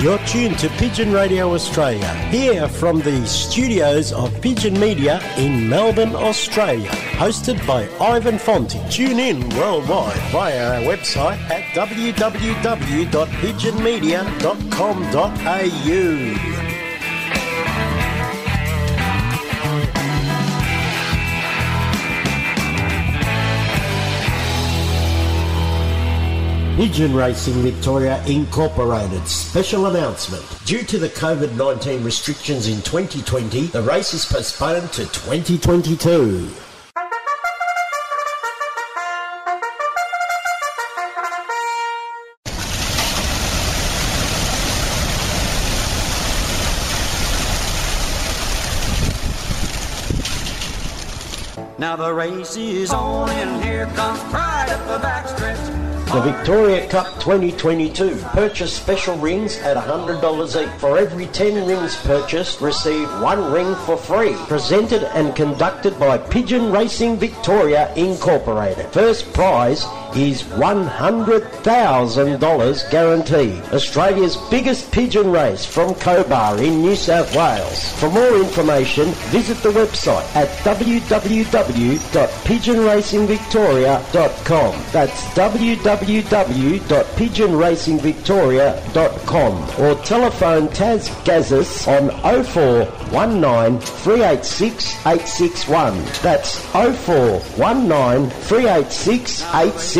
You're tuned to Pigeon Radio Australia, here from the studios of Pigeon Media in Melbourne, Australia. Hosted by Ivan Fonti. Tune in worldwide via our website at www.pigeonmedia.com.au. Pigeon Racing Victoria Incorporated special announcement. Due to the COVID 19 restrictions in 2020, the race is postponed to 2022. Now the race is on and here comes pride up the backstretch. The Victoria Cup 2022. Purchase special rings at $100 each. For every 10 rings purchased, receive one ring for free. Presented and conducted by Pigeon Racing Victoria Incorporated. First prize is $100,000 guaranteed. Australia's biggest pigeon race from Cobar in New South Wales. For more information, visit the website at www.pigeonracingvictoria.com. That's www.pigeonracingvictoria.com or telephone Taz Gazis on 0419 386 861. That's 0419 386 861.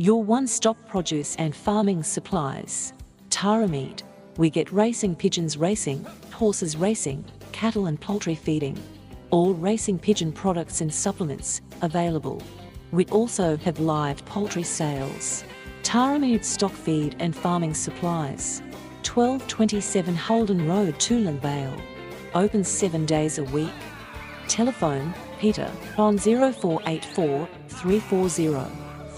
Your one stop produce and farming supplies. Tarameed. We get racing pigeons racing, horses racing, cattle and poultry feeding. All racing pigeon products and supplements available. We also have live poultry sales. Tarameed stock feed and farming supplies. 1227 Holden Road, Toolern Vale. Open seven days a week. Telephone Peter on 0484 340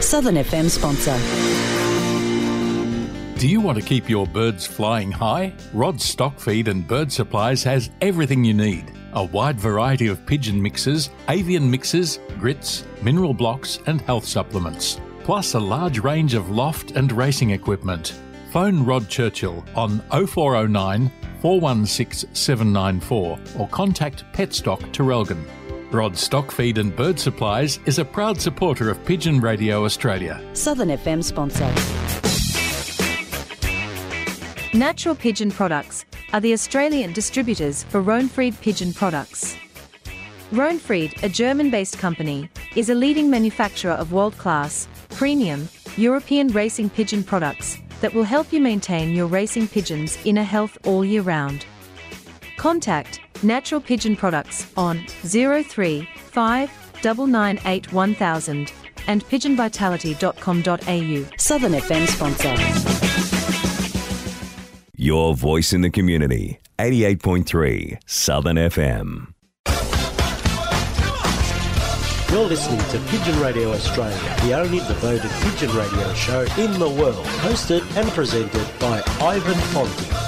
Southern FM sponsor. Do you want to keep your birds flying high? Rod Stock Feed and Bird Supplies has everything you need. A wide variety of pigeon mixes, avian mixes, grits, mineral blocks, and health supplements. Plus a large range of loft and racing equipment. Phone Rod Churchill on 0409 416 794 or contact Petstock Traralgon. Rod Stock Feed and Bird Supplies is a proud supporter of Pigeon Radio Australia. Southern FM sponsor. Natural Pigeon Products are the Australian distributors for Rohnfried Pigeon Products. Rohnfried, a German based company, is a leading manufacturer of world class, premium, European racing pigeon products that will help you maintain your racing pigeons' inner health all year round. Contact Natural Pigeon Products on 035 998 1000 and pigeonvitality.com.au. Southern FM sponsor. Your voice in the community. 88.3 Southern FM. You're listening to Pigeon Radio Australia, the only devoted pigeon radio show in the world, hosted and presented by Ivan Fonti.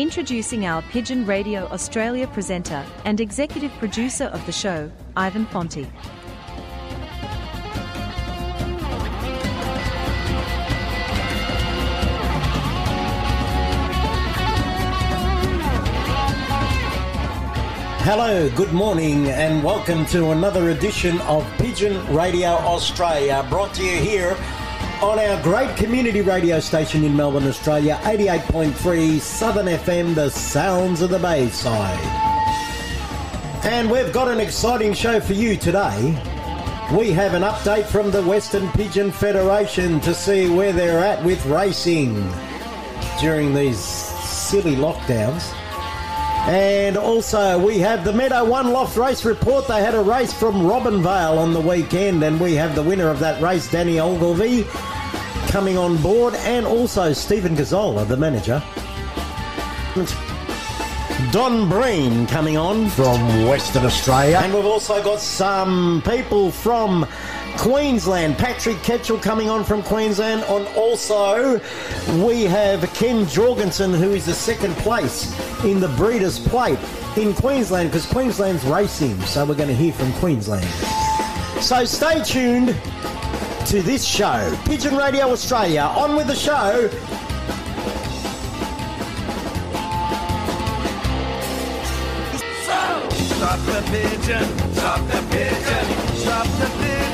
Introducing our Pigeon Radio Australia presenter and executive producer of the show, Ivan Fonte. Hello, good morning, and welcome to another edition of Pigeon Radio Australia, brought to you here on our great community radio station in Melbourne, Australia, 88.3 Southern FM, the sounds of the Bayside. And we've got an exciting show for you today. We have an update from the Western Pigeon Federation to see where they're at with racing during these silly lockdowns. And also, we have the Meadow One Loft Race Report. They had a race from Robinvale on the weekend, and we have the winner of that race, Danny Ogilvie, coming on board, and also Stephen Gazzola, the manager. Don Breen coming on from Western Australia. And we've also got some people from Queensland. Patrick Ketchell coming on from Queensland. And also, we have Ken Jorgensen, who is the second place in the Breeders' Plate in Queensland, because Queensland's racing. So we're going to hear from Queensland. So stay tuned to this show. Pigeon Radio Australia. On with the show. Stop the pigeon, stop the pigeon, stop the pigeon,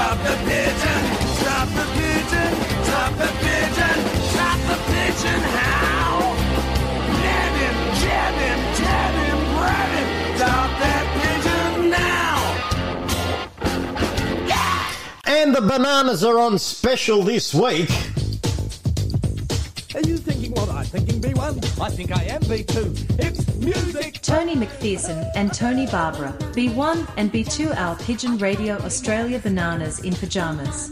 stop the pigeon, stop the pigeon, stop the pigeon, stop the pigeon, how? Nab him, jab him, tab him, grab him, stop that pigeon now! And the bananas are on special this week. Are you thinking what I'm thinking, B1? I think I am B2. It's music! Tony McPherson and Tony Barbara, B1 and B2 our Pigeon Radio Australia Bananas in Pyjamas.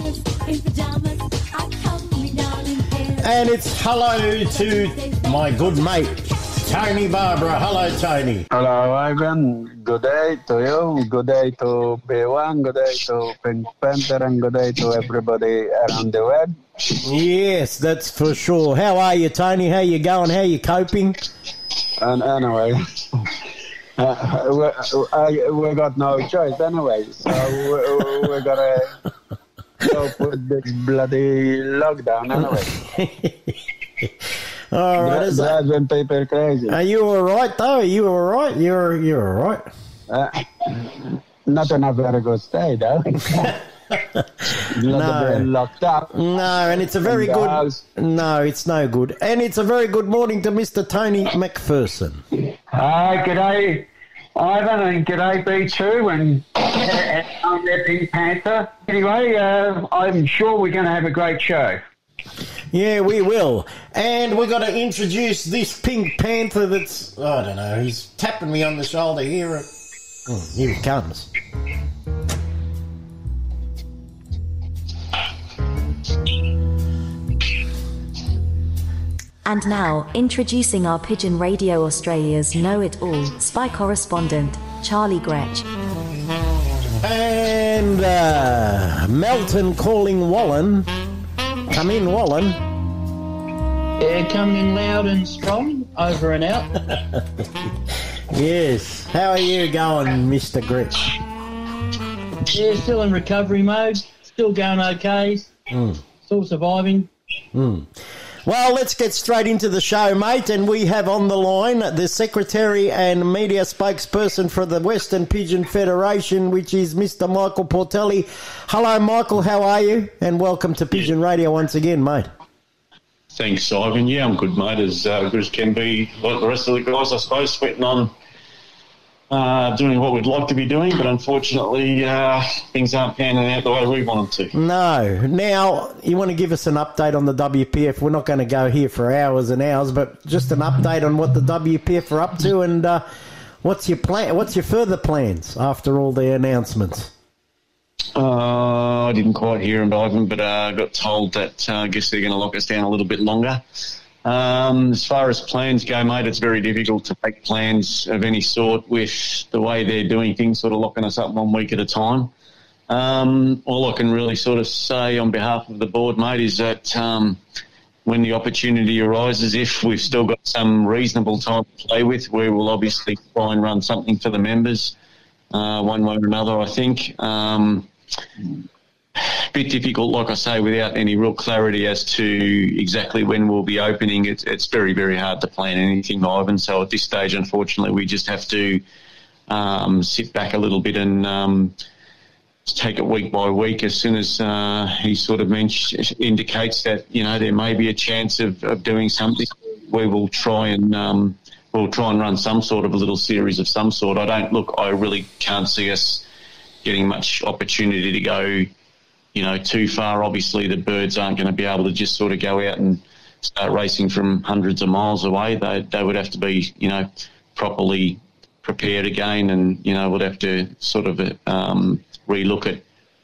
And it's hello to my good mate, Tony Barbara. Hello, Tony. Hello, Ivan. Good day to you. Good day to B1. Good day to Pink Panther. And good day to everybody around the web. Yes, that's for sure. How are you, Tony? How you going? How you coping? And anyway, uh, we, I, we got no choice anyway. So we, we gotta cope with this bloody lockdown anyway. All right, is that, Driving people crazy. are you all right though? Are you all right? You're you're all right. Uh, not in a very good state, though. No. locked up. No, and it's a very good. house. No, it's no good. And it's a very good morning to Mr. Tony McPherson. Hi, g'day, Ivan, and g'day, B2, and and I'm there, Pink Panther. Anyway, uh, I'm sure we're going to have a great show. Yeah, we will. And we're going to introduce this Pink Panther that's, I don't know, he's tapping me on the shoulder here. Oh, here he comes. And now, introducing our Pigeon Radio Australia's Know It All spy correspondent, Charlie Gretsch. And uh, Melton calling Wallen. Come in, Wallen. Yeah, coming in loud and strong, over and out. Yes. How are you going, Mr. Gretsch? Yeah, still in recovery mode, still going okay. Mm. still surviving. Hmm. Well, let's get straight into the show, mate. And we have on the line the Secretary and Media Spokesperson for the Western Pigeon Federation, which is Mr. Michael Portelli. Hello, Michael. How are you? And welcome to Pigeon Radio once again, mate. Thanks, Ivan. Yeah, I'm good, mate. As uh, good as can be. Like the rest of the guys, I suppose, sweating on uh, doing what we'd like to be doing, but unfortunately, uh, things aren't panning out the way we want them to. No. Now, you want to give us an update on the WPF? We're not going to go here for hours and hours, but just an update on what the WPF are up to and uh, what's your plan? What's your further plans after all the announcements? Uh, I didn't quite hear him, Ivan, but I uh, got told that uh, I guess they're going to lock us down a little bit longer. Um, as far as plans go, mate, it's very difficult to make plans of any sort with the way they're doing things, sort of locking us up one week at a time. Um, all I can really sort of say on behalf of the board, mate, is that um, when the opportunity arises, if we've still got some reasonable time to play with, we will obviously try and run something for the members, uh, one way or another. I think. Um, bit difficult, like I say, without any real clarity as to exactly when we'll be opening. It's, it's very, very hard to plan anything, Ivan. So at this stage, unfortunately, we just have to um, sit back a little bit and um, take it week by week. As soon as uh, he sort of indicates that you know there may be a chance of, of doing something, we will try and. Um, we'll try and run some sort of a little series of some sort. I don't look. I really can't see us getting much opportunity to go you know, too far. Obviously, the birds aren't going to be able to just sort of go out and start racing from hundreds of miles away. They they would have to be, you know, properly prepared again, and you know, would have to sort of um, relook at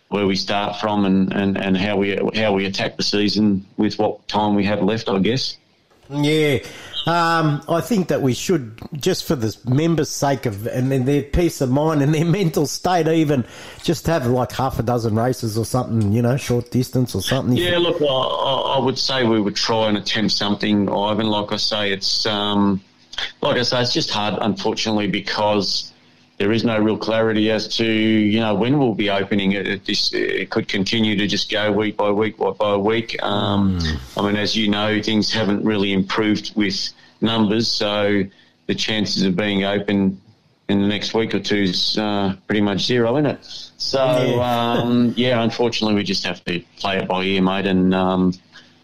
where we start from and, and, and how we how we attack the season with what time we have left, I guess. Yeah, um, I think that we should, just for the members' sake of and their peace of mind and their mental state, even just have like half a dozen races or something, you know, short distance or something. Yeah, look, I, I would say we would try and attempt something, Ivan. Like I say, it's um, like I say, it's just hard, unfortunately, because there is no real clarity as to you know when we'll be opening it. It, this, it could continue to just go week by week by, by week. Um, mm. I mean, as you know, things haven't really improved with numbers, so the chances of being open in the next week or two is uh, pretty much zero, isn't it? So yeah. um, yeah, unfortunately, we just have to play it by ear, mate, and. Um,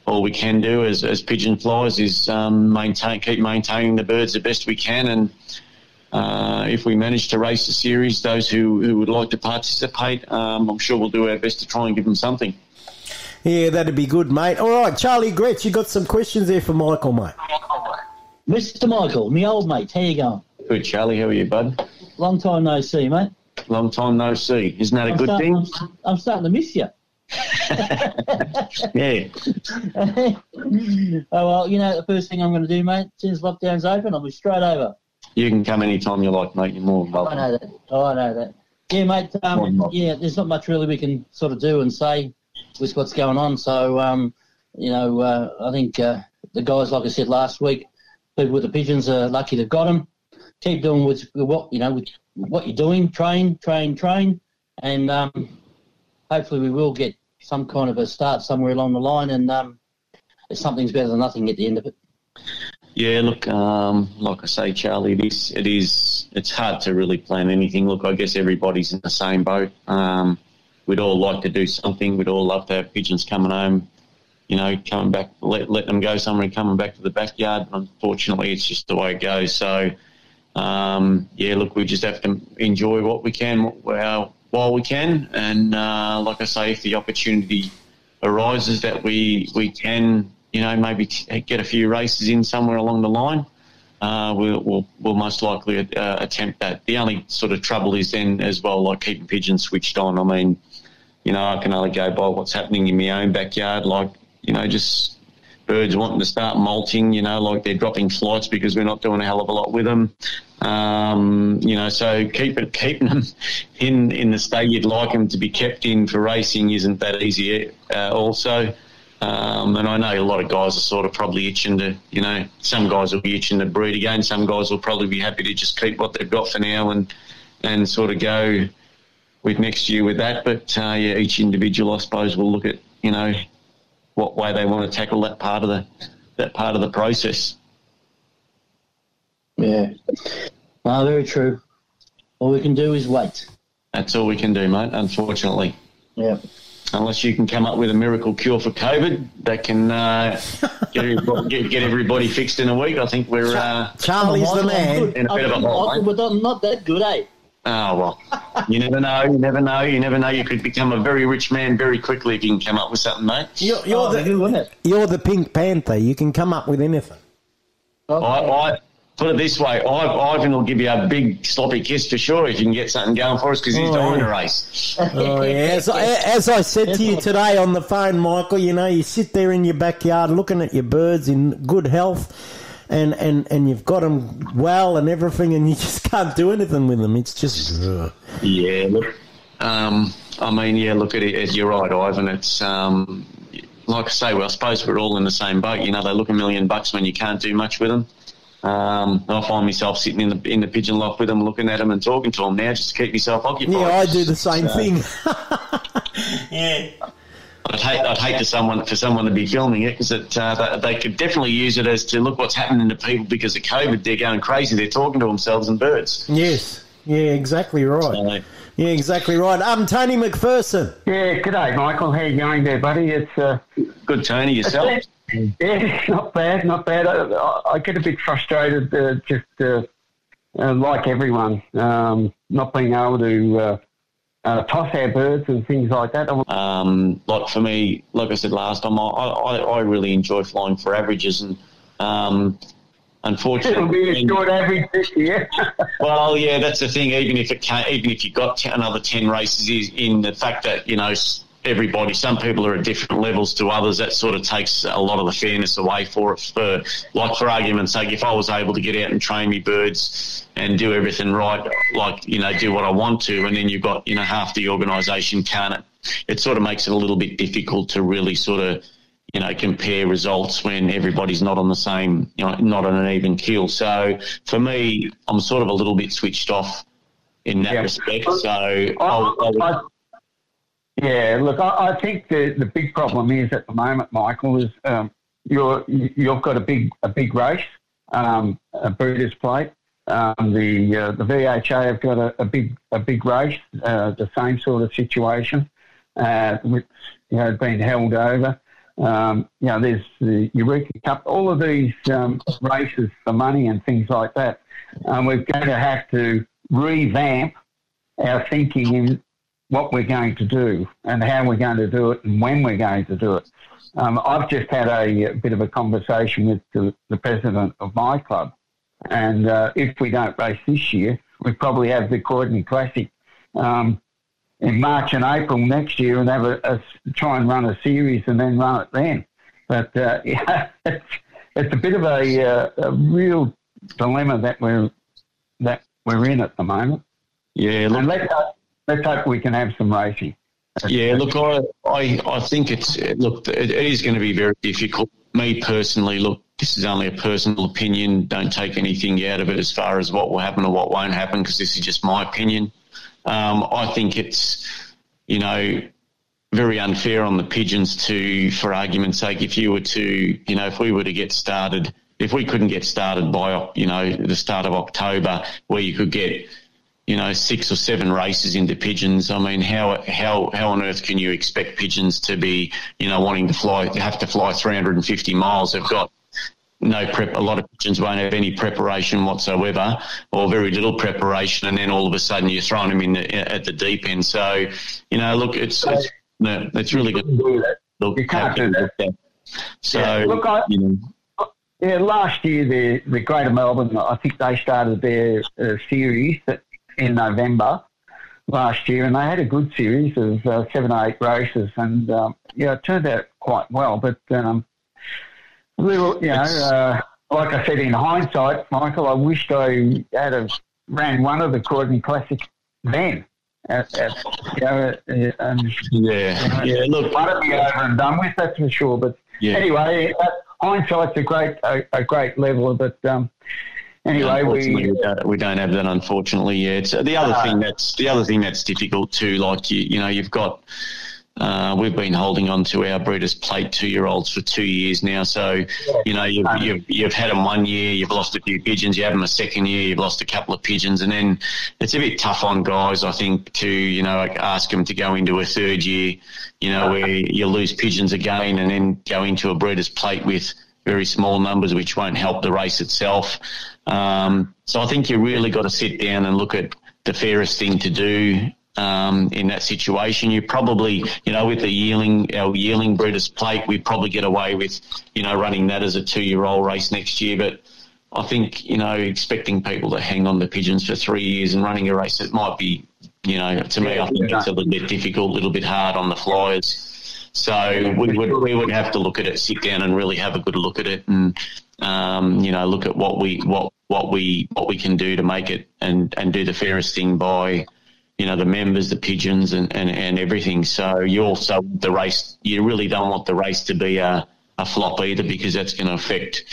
all we can do as, as pigeon flies is um, maintain, keep maintaining the birds the best we can, and uh, if we manage to race the series, those who, who would like to participate, um, I'm sure we'll do our best to try and give them something. Yeah, that'd be good, mate. All right, Charlie Gretsch, you got some questions there for Michael, mate. Mr. Michael, me old mate, how you going? Good, Charlie. How are you, bud? Long time no see, mate. Long time no see. Isn't that a I'm good starting, thing? I'm, I'm starting to miss you. yeah. oh well, you know the first thing I'm going to do, mate. since lockdown's open, I'll be straight over. You can come anytime you like, mate. You're more than welcome. I know that. Oh, I know that. Yeah, mate. Um, yeah, there's not much really we can sort of do and say with what's going on. So, um, you know, uh, I think uh, the guys, like I said last week, people with the pigeons are lucky they've got them. Keep doing with, with what you know, with what you're doing. Train, train, train, and um, hopefully we will get some kind of a start somewhere along the line. And um, something's better than nothing at the end of it. Yeah, look, um, like I say, Charlie, it is, it is, it's hard to really plan anything. Look, I guess everybody's in the same boat. Um, we'd all like to do something. We'd all love to have pigeons coming home, you know, coming back, let, let them go somewhere and coming back to the backyard. Unfortunately, it's just the way it goes. So, um, yeah, look, we just have to enjoy what we can while, while we can. And, uh, like I say, if the opportunity arises that we, we can you know, maybe get a few races in somewhere along the line, uh, we'll, we'll, we'll, most likely uh, attempt that. The only sort of trouble is then as well, like keeping pigeons switched on. I mean, you know, I can only go by what's happening in my own backyard, like, you know, just birds wanting to start molting, you know, like they're dropping flights because we're not doing a hell of a lot with them. Um, you know, so keep it, keeping them in, in the state you'd like them to be kept in for racing isn't that easy uh, also. Um, and I know a lot of guys are sort of probably itching to, you know, some guys will be itching to breed again. Some guys will probably be happy to just keep what they've got for now and and sort of go with next year with that. But uh, yeah, each individual, I suppose, will look at, you know, what way they want to tackle that part of the that part of the process. Yeah. No, very true. All we can do is wait. That's all we can do, mate. Unfortunately. Yeah. Unless you can come up with a miracle cure for COVID that can uh, get, everybody, get, get everybody fixed in a week, I think we're uh, Charlie's the man. in a bit of a hole. mate. We're not, not that good, eh? Oh well, you never know. You never know. You never know. You could become a very rich man very quickly if you can come up with something, mate. You're, you're the you're the Pink Panther. You can come up with anything. I, I put it this way: Ivan will give you a big sloppy kiss for sure if you can get something going for us because he's Oh, dying yeah. a race. Oh yeah, as I, as I said to you today on the phone, Michael, you know, you sit there in your backyard looking at your birds in good health, and and and you've got them well and everything, and you just can't do anything with them. It's just ugh. Yeah, look. Um, I mean, yeah, look at it. You're right, Ivan. It's um, like I say. Well, I suppose we're all in the same boat. You know, they look a million bucks when you can't do much with them. Um, I find myself sitting in the in the pigeon loft with them, looking at them and talking to them now, just to keep myself occupied. yeah, I do the same So, thing. yeah. I'd hate, I'd hate to someone for someone to be filming it because it, uh, they, they could definitely use it as to look what's happening to people because of COVID. They're going crazy. They're talking to themselves and birds. Yes. Yeah, exactly right. Yeah, exactly right. Um, Tony McPherson. Yeah, good day, Michael. How you going there, buddy? It's uh, good, Tony. Yourself? Yeah, not bad, not bad. I, I- I get a bit frustrated, uh, just uh, uh, like everyone, um, not being able to uh, uh, toss our birds and things like that. Um, like for me, like I said last time, I, I, I really enjoy flying for averages, and um, unfortunately, It'll be a short average this year. well, yeah, that's the thing. Even if it can, even if you got ten, another ten races, is in the fact that you know everybody, some people are at different levels to others. That sort of takes a lot of the fairness away for it. For like, for argument's sake, if I was able to get out and train me birds and do everything right, like you know, do what I want to, and then you've got you know half the organisation can't. It, it sort of makes it a little bit difficult to really sort of you know, compare results when everybody's not on the same, you know, not on an even keel. So for me, I'm sort of a little bit switched off in that respect. So I'll, I'll, Yeah, look, I, I think the, the big problem is at the moment, Michael, is um, you're you've got a big a big race, um, a Breeders' Plate. Um, the uh, the VHA have got a, a big a big race, uh, the same sort of situation, uh, which you know been held over. Um, you know, there's the Eureka Cup, all of these um, races for money and things like that. Um, we're going to have to revamp our thinking in what we're going to do and how we're going to do it and when we're going to do it. Um, I've just had a, a bit of a conversation with the, the president of my club, and uh, if we don't race this year, we probably have the Croydon Classic um, in March and April next year, and have a, a try and run a series and then run it then. But uh, yeah, it's, it's a bit of a, uh, a real dilemma that we're that we're in at the moment. Yeah, and let's hope, let's hope we can have some racing. Yeah, look, I, I, I think it's look, it, it is going to be very difficult. Me personally, look, this is only a personal opinion. Don't take anything out of it as far as what will happen or what won't happen, because this is just my opinion. Um, I think it's, you know, very unfair on the pigeons to, for argument's sake, if you were to, you know, if we were to get started, if we couldn't get started by, you know, the start of October, where you could get you know, six or seven races into pigeons. I mean, how how how on earth can you expect pigeons to be, you know, wanting to fly, have to fly 350 miles? They've got no prep. A lot of pigeons won't have any preparation whatsoever, or very little preparation, and then all of a sudden you're throwing them in the, at the deep end. So, you know, look, it's it's, no, it's really good. Look, You can't do that. So, Yeah, look, I- you know, Yeah, last year the the Greater Melbourne, I think they started their uh, series in November last year, and they had a good series of uh, seven or eight races, and um, yeah, it turned out quite well. But um, little, you know, uh, like I said, in hindsight, Michael, I wished I had have ran one of the Croydon Classic then. At, at, you know, uh, and, yeah, yeah. Look, let it be over and done with. That's for sure. But Yeah. anyway, uh, hindsight's a great a, a great level. But um, anyway, Unfortunately, we we don't, we don't have that. Unfortunately, yet. It's, the other No. thing that's the other thing that's difficult too. Like you, you know, you've got Uh, we've been holding on to our Breeders' Plate two-year-olds for two years now. So, you know, you've, you've, you've had them one year, you've lost a few pigeons. You have them a second year, you've lost a couple of pigeons, and then it's a bit tough on guys, I think, to you know ask them to go into a third year, you know, where you lose pigeons again, and then go into a Breeders' Plate with very small numbers, which won't help the race itself. Um, so I think you really got to sit down and look at the fairest thing to do um, in that situation. You probably, you know, with the yearling, our yearling breeders plate, we probably get away with, you know, running that as a two-year-old race next year. But I think, you know, expecting people to hang on the pigeons for three years and running a race, it might be, you know, to me, I think it's a little bit difficult, a little bit hard on the flyers. So we would we would have to look at it, sit down, and really have a good look at it, and um, you know, look at what we what what we what we can do to make it and and do the fairest thing by you know, the members, the pigeons, and, and, and everything. So you also the race. You really don't want the race to be a, a flop either, because that's going to affect,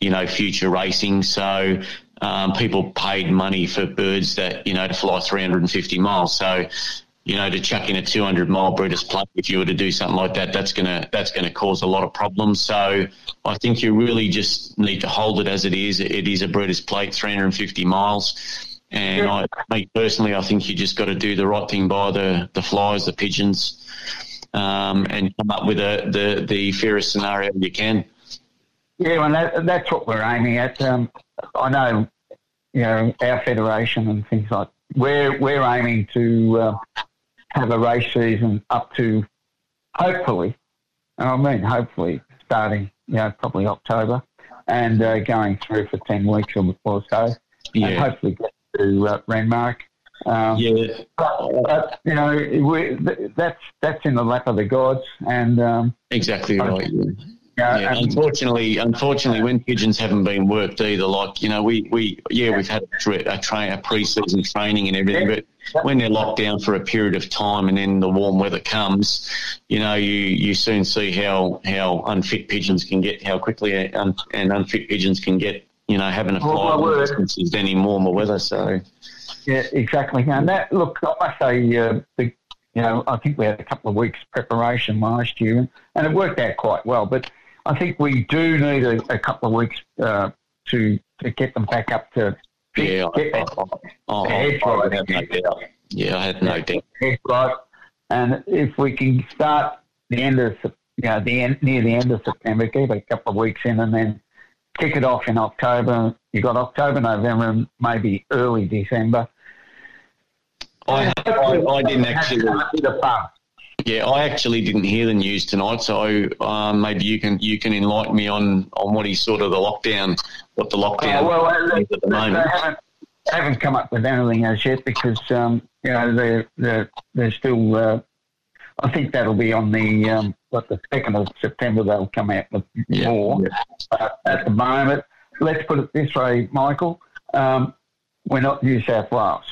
you know, future racing. So um, people paid money for birds that you know to fly 350 miles. So you know, to chuck in a 200 mile Breeders' Plate, if you were to do something like that, that's gonna that's gonna cause a lot of problems. So I think you really just need to hold it as it is. It is a Breeders' Plate, 350 miles. And I, me personally, I think you just got to do the right thing by the, the flies, the pigeons, um, and come up with a, the, the fairest scenario you can. Yeah, well, that, that's what we're aiming at. Um, I know, you know, our federation and things like we're we're aiming to uh, have a race season up to hopefully, and I mean hopefully, starting you know probably October and uh, going through for ten weeks or, or so, Yeah. and hopefully get to uh, Renmark. Um, yeah, but, but, you know we, th- that's that's in the lap of the gods, and um, Exactly right. Yeah. Yeah, unfortunately, unfortunately, when pigeons haven't been worked either, like you know, we, we yeah, we've had a, a train, a pre-season training and everything, but when they're locked down for a period of time and then the warm weather comes, you know, you, you soon see how how unfit pigeons can get, how quickly un, and unfit pigeons can get, you know, having a Well, fly my word. distances in warmer weather. So Yeah, exactly. And that look, I must say, uh, the, you know, I think we had a couple of weeks preparation last year, and it worked out quite well. But I think we do need a, a couple of weeks uh, to to get them back up to yeah, get I, their- I, their I, heads I right. have no doubt. Yeah, I had no doubt. right. And if we can start the end of you know the end near the end of September, keep a couple of weeks in, and then kick it off in October. You got October, November, and maybe early December. I, I, I didn't actually. A bit of fun. Yeah, I actually didn't hear the news tonight, so um, maybe you can you can enlighten me on on what is sort of the lockdown, what the lockdown Oh, well, uh, is at the they moment. haven't, haven't come up with anything as yet because um, you know they're they're, they're still. Uh, I think that'll be on the um, what the second of September. They'll come out with more. Uh, at the moment, let's put it this way, Michael. Um, we're not New South Wales.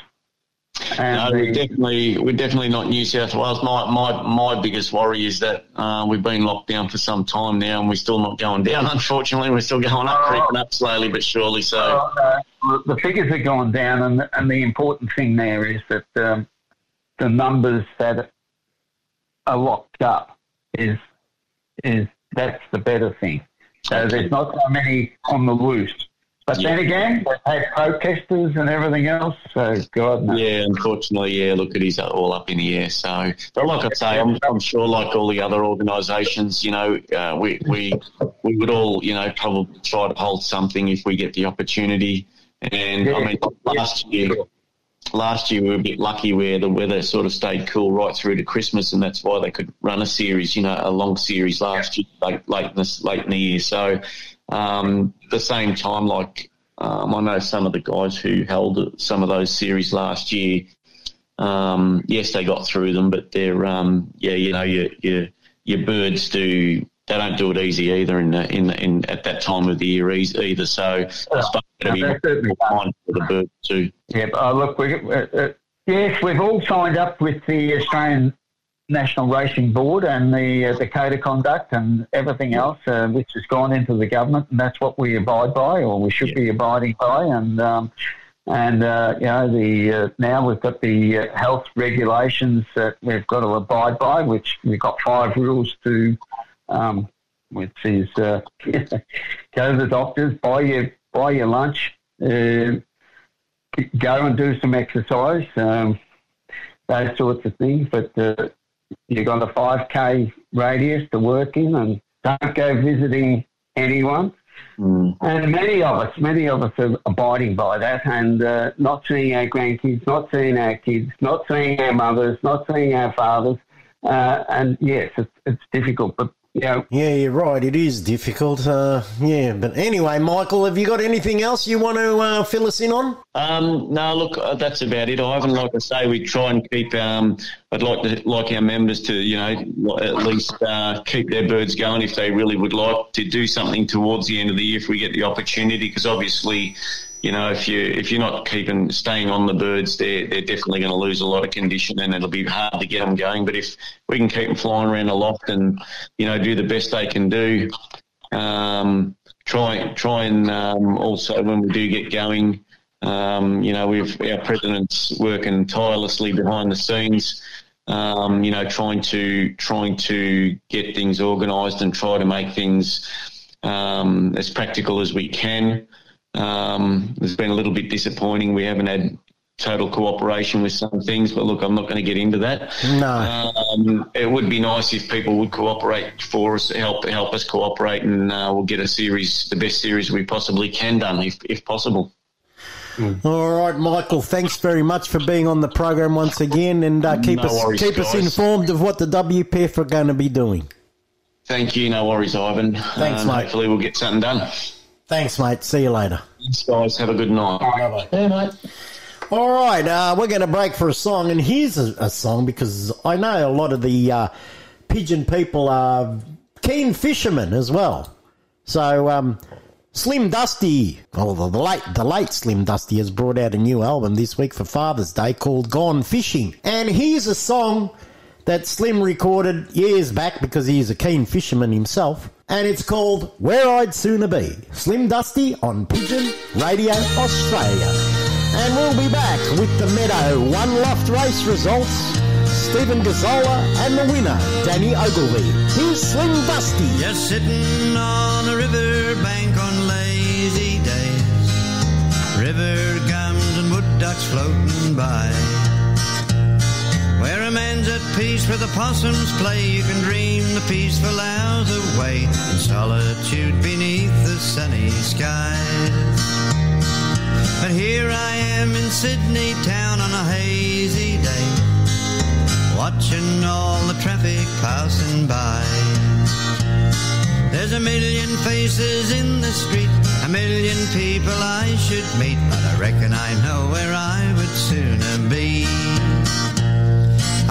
And No, the- we're definitely we're definitely not New South Wales. My my my biggest worry is that uh, we've been locked down for some time now, and we're still not going down. Unfortunately, we're still going up, creeping up slowly but surely. So uh, the figures are going down, and, and the important thing there is that um, the numbers that are locked up is is that's the better thing. So there's not so many on the loose. But then again, we've had protesters and everything else. So God knows. yeah, unfortunately, yeah. Look, it is all up in the air. So, but like I say, I'm, I'm sure, like all the other organisations, you know, uh, we we we would all, you know, probably try to hold something if we get the opportunity. And I mean, last year, last year we were a bit lucky where the weather sort of stayed cool right through to Christmas, and that's why they could run a series, you know, a long series last year, late late in the, late in the year. So, um, the same time, like um, I know some of the guys who held some of those series last year. Um, yes, they got through them, but they're um, yeah, you know, your your your birds do they don't do it easy either in the, in the, in at that time of the year either. So I suppose to be That's certainly mindful of the birds too. Yeah, uh, look, we, uh, uh, yes, we've all signed up with the Australian National Racing Board and the uh, the code of conduct and everything else, uh, which has gone into the government, and that's what we abide by, or we should be abiding by. And um, And uh, you know, the uh, now we've got the uh, health regulations that we've got to abide by, which we've got five rules to, um, which is uh, go to the doctors, buy your buy your lunch, uh, go and do some exercise, um, those sorts of things. But uh, you've got a five k radius to work in, and don't go visiting anyone. And many of us, many of us are abiding by that and uh, not seeing our grandkids, not seeing our kids, not seeing our mothers, not seeing our fathers. Uh, and yes, it's, it's difficult, but know, Yeah, you're right. It is difficult. Uh, yeah, but anyway, Michael, have you got anything else you want to uh, fill us in on? Um, no, look, uh, that's about it, Ivan. Like I say, we try and keep. Um, I'd like to like our members to, you know, at least uh, keep their birds going if they really would like to do something towards the end of the year if we get the opportunity. Because obviously, you know, if you if you're not keeping staying on the birds, they're they're definitely going to lose a lot of condition, and it'll be hard to get them going. But if we can keep them flying around the loft and you know do the best they can do, um, try try and um, also when we do get going, um, you know, we've our president's working tirelessly behind the scenes. Um, you know, trying to trying to get things organised and try to make things um, as practical as we can. Um, it's been a little bit disappointing. We haven't had total cooperation with some things, but look, I'm not going to get into that. No. Um, it would be nice if people would cooperate for us, help help us cooperate, and uh, we'll get a series, the best series we possibly can done, if if possible. All right, Michael. Thanks very much for being on the program once again, and uh, keep No us worries, keep us informed of what the WPF are going to be doing. Thank you. No worries, Ivan. Thanks, Um, mate. Hopefully, we'll get something done. Thanks, mate. See you later. Thanks, guys. Have a good night. Bye bye. Yeah, mate. All right, uh, we're going to break for a song, and here's a, a song because I know a lot of the uh, pigeon people are keen fishermen as well. So, um, Slim Dusty, oh, the, the late the late Slim Dusty has brought out a new album this week for Father's Day called "Gone Fishing," and here's a song that Slim recorded years back because he is a keen fisherman himself, and it's called "Where I'd Sooner Be." Slim Dusty on Pigeon Radio Australia. And we'll be back with the Meadow One Loft race results. Stephen Gazzola and the winner, Danny Ogilvy. Here's Slim Dusty. Just sitting on the river bank on lazy days. River gums and wood ducks floating by. Where a man's at peace with the possums play, you can dream the peaceful hours away in solitude beneath the sunny skies. But here I am in Sydney town on a hazy day, watching all the traffic passing by. There's a million faces in the street, a million people I should meet, but I reckon I know where I would sooner be.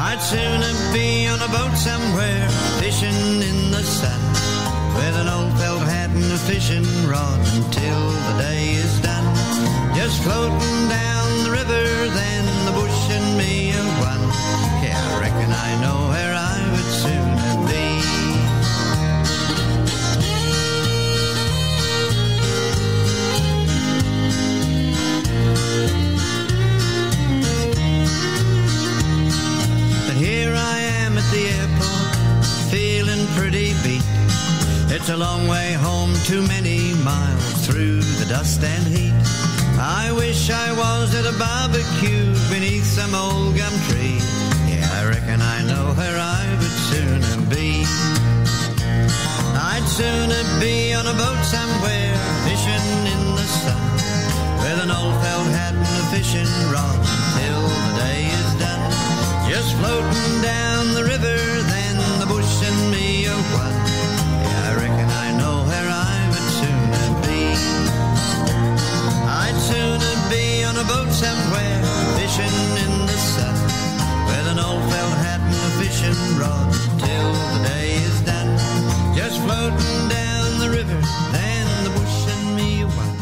I'd sooner be on a boat somewhere, fishing in the sun, with an old felt hat and a fishing rod until the day is done. Just floating down the river, then the bush A long way home, too many miles through the dust and heat. I wish I was at a barbecue beneath some old gum tree. Yeah, I reckon I know where I would sooner be. I'd sooner be on a boat somewhere, fishing in the sun, with an old felt hat and a fishing rod until the day is done. Just floating down the river, somewhere, fishing in the sun, with an old felt hat and a fishing rod till the day is done. Just floating down the river, the bush and me one.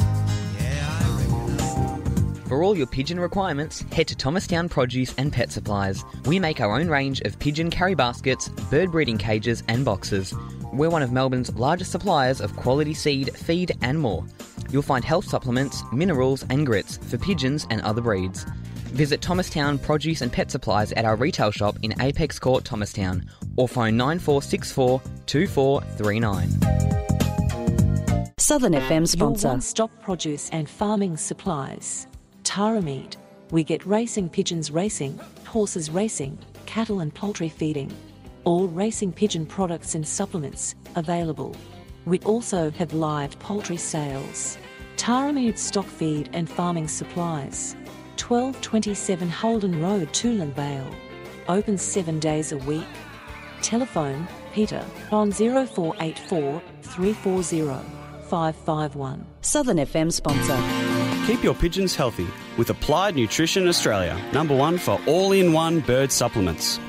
For all your pigeon requirements, head to Thomastown Produce and Pet Supplies. We make our own range of pigeon carry baskets, bird breeding cages, and boxes. We're one of Melbourne's largest suppliers of quality seed, feed, and more. You'll find health supplements, minerals, and grits for pigeons and other breeds. Visit Thomastown Produce and Pet Supplies at our retail shop in Apex Court, Thomastown, or phone 9464 2439. Southern FM sponsor. Your one-stop produce and farming supplies. Tara Meat. We get racing pigeons racing, horses racing, cattle and poultry feeding. All racing pigeon products and supplements available. We also have live poultry sales. Tara stock feed and farming supplies. 1227 Holden Road, Toolern Vale. Open seven days a week. Telephone Peter on 0484 340 551. Southern FM sponsor. Keep your pigeons healthy with Applied Nutrition Australia, number one for all in one bird supplements.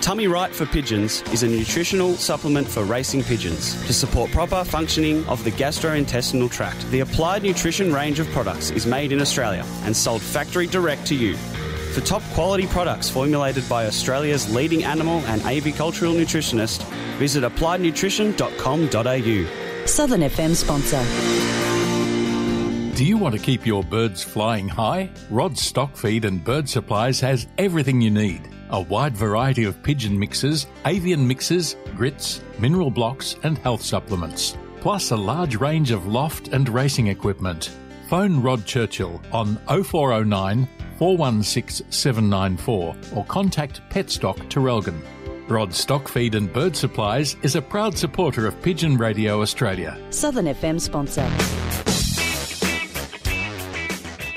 Tummy Right for Pigeons is a nutritional supplement for racing pigeons to support proper functioning of the gastrointestinal tract. The Applied Nutrition range of products is made in Australia and sold factory direct to you. For top quality products formulated by Australia's leading animal and avicultural nutritionist, visit appliednutrition.com.au. Southern FM sponsor. Do you want to keep your birds flying high? Rod Stock Feed and Bird Supplies has everything you need. A wide variety of pigeon mixes, avian mixes, grits, mineral blocks, and health supplements. Plus a large range of loft and racing equipment. Phone Rod Churchill on 0409 416 794 or contact Petstock Traralgon. Rod Stock Feed and Bird Supplies is a proud supporter of Pigeon Radio Australia. Southern FM sponsor.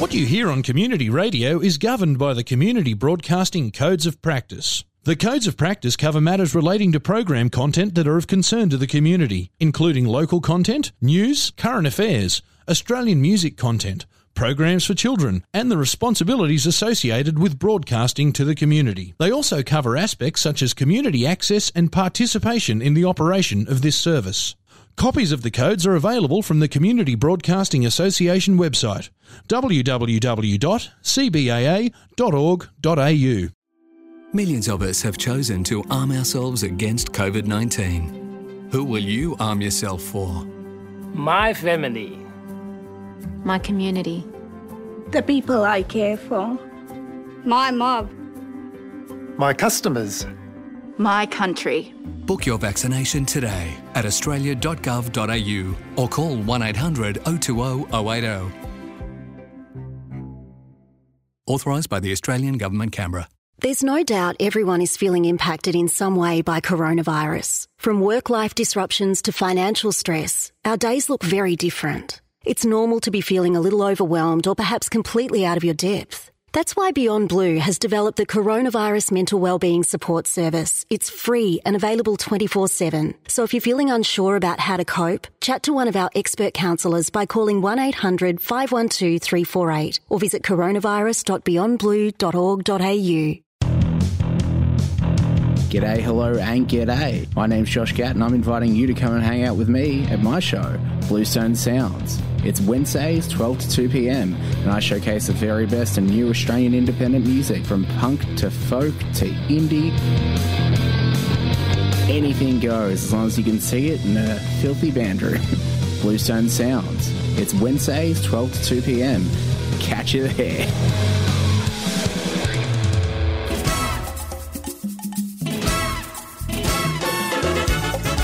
What you hear on community radio is governed by the Community Broadcasting Codes of Practice. The Codes of Practice cover matters relating to program content that are of concern to the community, including local content, news, current affairs, Australian music content, programs for children, and the responsibilities associated with broadcasting to the community. They also cover aspects such as community access and participation in the operation of this service. Copies of the codes are available from the Community Broadcasting Association website www.cbaa.org.au. Millions of us have chosen to arm ourselves against COVID 19. Who will you arm yourself for? My family. My community. The people I care for. My mob. My customers. My country. Book your vaccination today at australia.gov.au or call 1 800 020 080. Authorised by the Australian Government, Canberra. There's no doubt everyone is feeling impacted in some way by coronavirus. From work life disruptions to financial stress, our days look very different. It's normal to be feeling a little overwhelmed or perhaps completely out of your depth. That's why Beyond Blue has developed the Coronavirus Mental Wellbeing Support Service. It's free and available 24 7. So if you're feeling unsure about how to cope, chat to one of our expert counsellors by calling 1 800 512 348 or visit coronavirus.beyondblue.org.au. G'day, hello, and g'day. My name's Josh Gatt, and I'm inviting you to come and hang out with me at my show, Bluestone Sounds. It's Wednesdays, 12 to 2 pm, and I showcase the very best in new Australian independent music from punk to folk to indie. Anything goes as long as you can see it in a filthy band room. Bluestone Sounds. It's Wednesdays, 12 to 2 pm. Catch you there.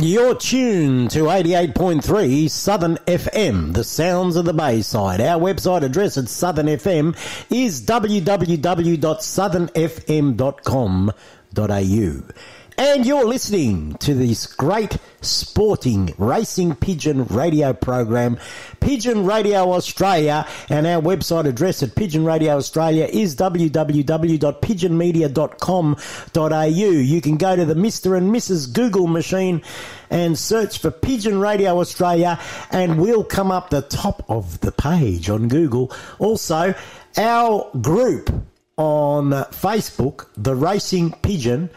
You're tuned to 88.3 Southern FM, the sounds of the Bayside. Our website address at Southern FM is www.southernfm.com.au. And you're listening to this great sporting racing pigeon radio program, Pigeon Radio Australia, and our website address at Pigeon Radio Australia is www.pigeonmedia.com.au. You can go to the Mr. and Mrs. Google machine and search for Pigeon Radio Australia, and we'll come up the top of the page on Google. Also, our group on Facebook, The Racing Pigeon,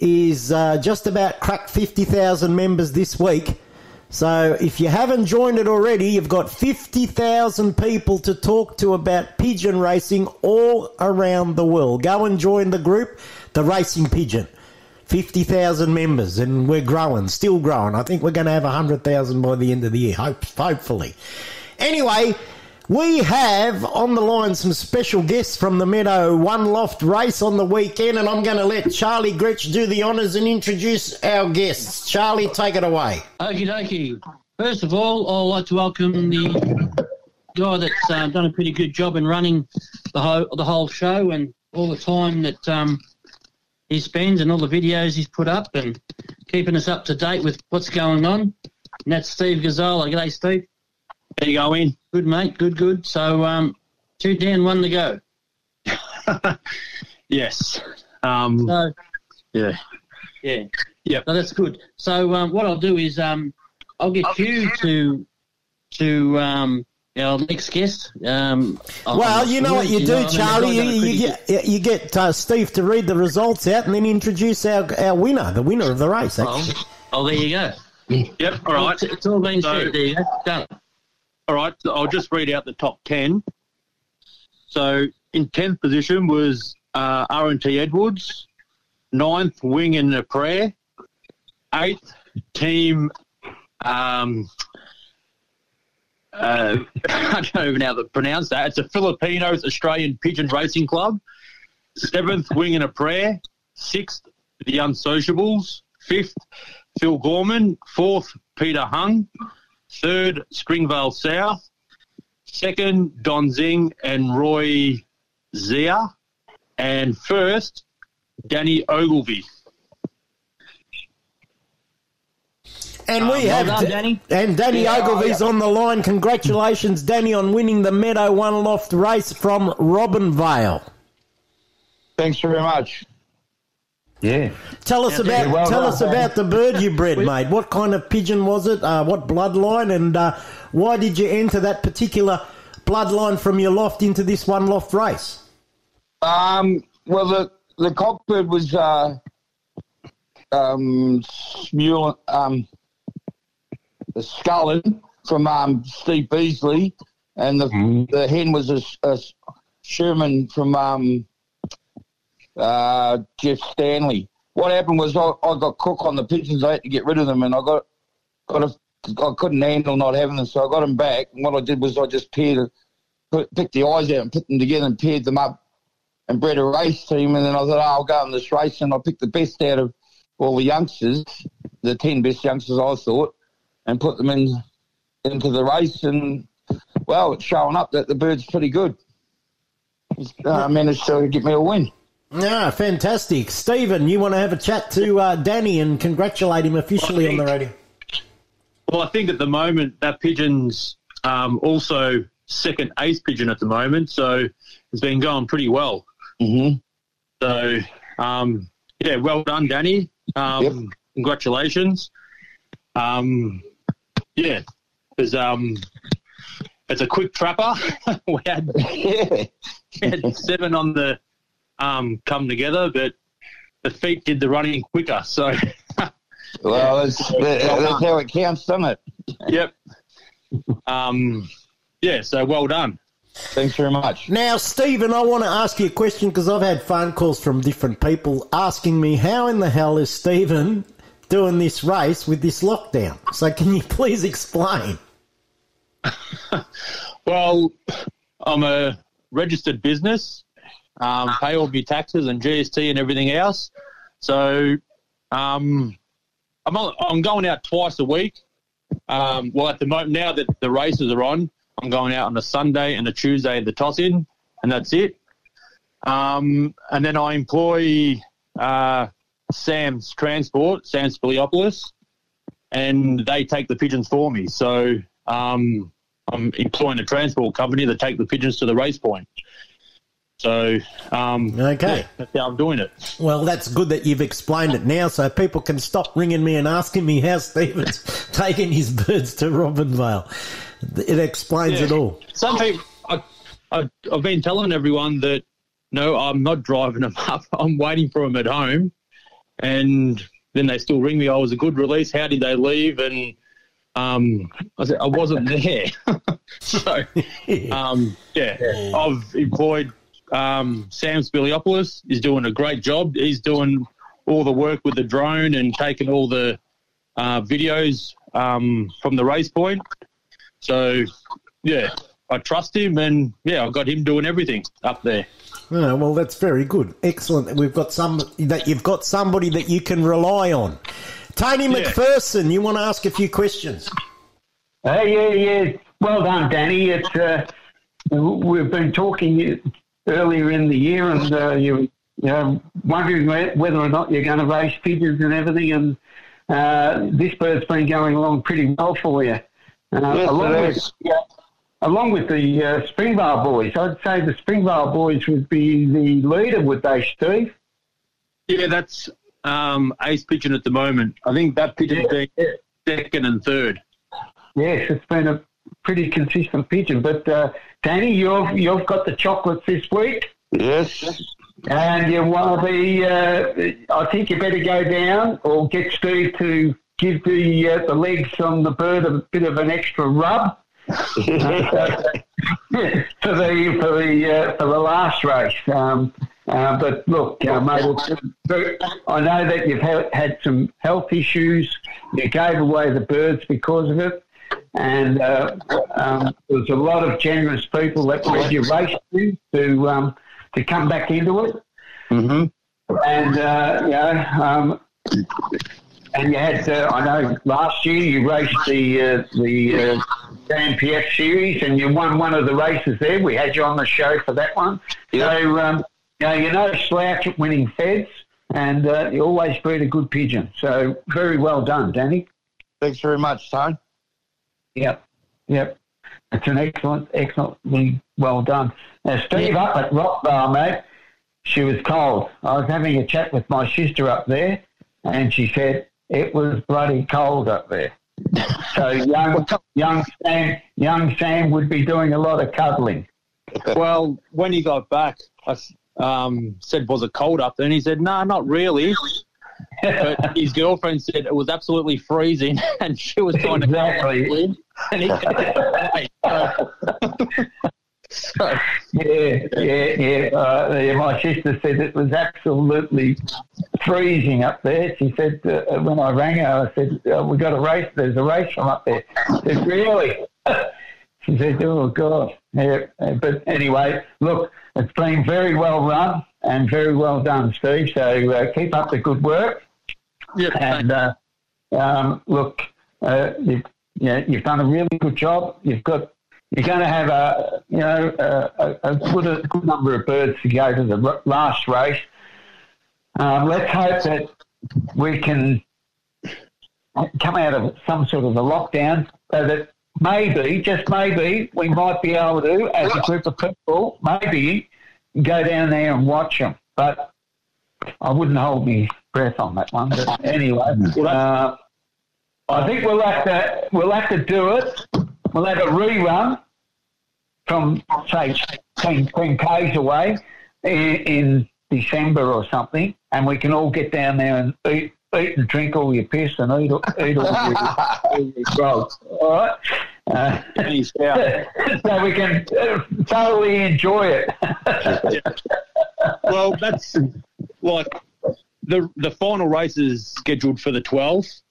is uh, just about cracked 50,000 members this week. So if you haven't joined it already, you've got 50,000 people to talk to about pigeon racing all around the world. Go and join the group, The Racing Pigeon. 50,000 members and we're growing, still growing. I think we're going to have 100,000 by the end of the year, hope, hopefully. Anyway, we have on the line some special guests from the Meadow One Loft race on the weekend, and I'm going to let Charlie Gretsch do the honours and introduce our guests. Charlie, take it away. Okie dokie. First of all, I'd like to welcome the guy that's uh, done a pretty good job in running the whole the whole show and all the time that um, he spends and all the videos he's put up and keeping us up to date with what's going on. And that's Steve Gazzola. G'day, Steve. How you going? Good, mate. Good, good. So, um, two down, one to go. Yes. Um, So, yeah. yeah. Yeah. So that's good. So, um, what I'll do is um, I'll get you to to um, our next guest. Um, Well, you know what you do, I mean, Charlie. You, they've done a you get you get uh, Steve to read the results out and then introduce our our winner, the winner of the race. Actually. Oh, there you go. Yep. All right. It's, it's all been So- said. There you go. Done. All right, I'll just read out the top 10. So in 10th position was uh, R&T Edwards, ninth Wing and a Prayer, eighth Team, um, uh, I don't even know how to pronounce that. It's a Filipinos Australian Pigeon Racing Club, seventh Wing and a Prayer, sixth The Unsociables, fifth Phil Gorman, fourth Peter Hung, third Springvale South, second Don Zing and Roy Zia, and first Danny Ogilvy. And we Um, well have done, Da- Danny. and Danny Yeah, Ogilvy's yeah. on the line. Congratulations, Danny, on winning the Meadow One Loft race from Robinvale. Thanks very much. Yeah. Tell us about yeah, well tell done, us Dan. about the bird you bred, mate. What kind of pigeon was it? Uh, what bloodline, and uh, why did you enter that particular bloodline from your loft into this one loft race? Um, well, the the cockbird was uh, um, Smule, um, the Scullin from um, Steve Beasley, and the the hen was a, a Sherman from um, uh, Jeff Stanley. What happened was I, I got cook on the pigeons. I had to get rid of them, and I got got a, I couldn't handle not having them, so I got them back. And what I did was I just paired, put, picked the eyes out and put them together and paired them up and bred a race team. And then I thought, oh, I'll go in this race, and I picked the best out of all the youngsters, the ten best youngsters I thought, and put them in into the race. And well, it's showing up that the bird's pretty good. Uh, managed to get me a win. Yeah, fantastic, Stephen. You want to have a chat to uh, Danny and congratulate him officially on the radio? Well, I think at the moment that pigeon's um, also second ace pigeon at the moment, so it's been going pretty well. Mm-hmm. So, um, yeah, well done, Danny. Um, Congratulations. Um, yeah, it's um, it's a quick trapper. we had, we had seven on the um, come together, but the feet did the running quicker. So Well, that's, that's how it counts, doesn't it? Yep. Um, yeah, so well done. Thanks very much. Now, Stephen, I want to ask you a question because I've had phone calls from different people asking me how in the hell is Stephen doing this race with this lockdown? So, can you please explain? Well, I'm a registered business, um, pay all my taxes and GST and everything else. So um, I'm, I'm going out twice a week. Um, well, at the moment, now that the races are on, I'm going out on a Sunday and a Tuesday at the toss in, and that's it. Um, and then I employ uh, Sam's Transport, Sam Spiliopoulos, and they take the pigeons for me. So um, I'm employing a transport company that take the pigeons to the race point. So, um, Okay. yeah, that's how I'm doing it. Well, that's good that you've explained it now so people can stop ringing me and asking me how Stephen's taking his birds to Robinvale. It explains Yeah. it all. Some people, I, I, I've been telling everyone that no, I'm not driving them up. I'm waiting for them at home, and then they still ring me. I was a good release. How did they leave? And um, I said I wasn't there. so um, yeah, I've employed um, Sam Spiliopoulos. He's doing a great job. He's doing all the work with the drone and taking all the uh, videos um, from the race point. So, yeah, I trust him, and yeah, I've got him doing everything up there. Oh, well, that's very good. Excellent. We've got some that you've got somebody that you can rely on. Tony Yeah. McPherson, you want to ask a few questions? Hey, yeah, yeah. Well done, Danny. It's uh, we've been talking earlier in the year, and uh, you, you know, wondering whether or not you're going to race pigeons and everything. And uh, this bird's been going along pretty well for you. Uh, Yes, along it with yeah, along with the uh, Springvale boys, I'd say the Springvale boys would be the leader, would they, Steve? Yeah, that's um, ace pigeon at the moment. I think that pigeon's being second and third. Yes, it's been a pretty consistent pigeon. But uh, Danny, you've you've got the chocolates this week. Yes. And you want to be, uh, I think you better go down or get Steve to give the uh, the legs on the bird a bit of an extra rub for the for the uh, for the last race. Um, uh, but look, uh, mate, I know that you've had some health issues. You gave away the birds because of it, and uh, um, there was a lot of generous people that led your race to to um, to come back into it. Mm-hmm. And uh, you know, um, and you had uh, I know last year you raced the uh, the uh, JMPF series and you won one of the races there. We had you on the show for that one. So um, you know, you're no slouch at winning feds, and uh, you always breed a good pigeon. So very well done, Danny. Thanks very much, Tone. Yep, yep. It's an excellent, excellently well done. Now, Steve up at Rockvale, mate, she was cold. I was having a chat with my sister up there, and she said it was bloody cold up there. So young, young Sam, young Sam would be doing a lot of cuddling. Well, when he got back, I um, said, "Was it cold up there?" And he said, "No, not really." But his girlfriend said it was absolutely freezing, and she was trying to Exactly. and he so, Yeah, yeah, yeah. Uh, yeah. My sister said it was absolutely freezing up there. She said uh, when I rang her, I said, uh, "We got a race. There's a race from up there." I said, "Really?" she said, "Oh God." Yeah. But anyway, look, it's been very well run and very well done, Steve. So uh, keep up the good work. Yeah. And uh, um, look, uh, you've, you know, you've done a really good job. You've got you're going to have a you know a, a good a good number of birds to go to the last race. Um, let's hope that we can come out of some sort of a lockdown so that maybe, just maybe, we might be able to, as a group of people, maybe go down there and watch them. But I wouldn't hold my breath on that one. But anyway, uh, I think we'll have to we'll have to do it. We'll have a rerun from say 10, 10 k's away in, in December or something, and we can all get down there and eat eat and drink all your piss and eat, all- eat all your, all your grog. All right. Uh, so we can totally enjoy it. well, that's like the the final race is scheduled for the 12th.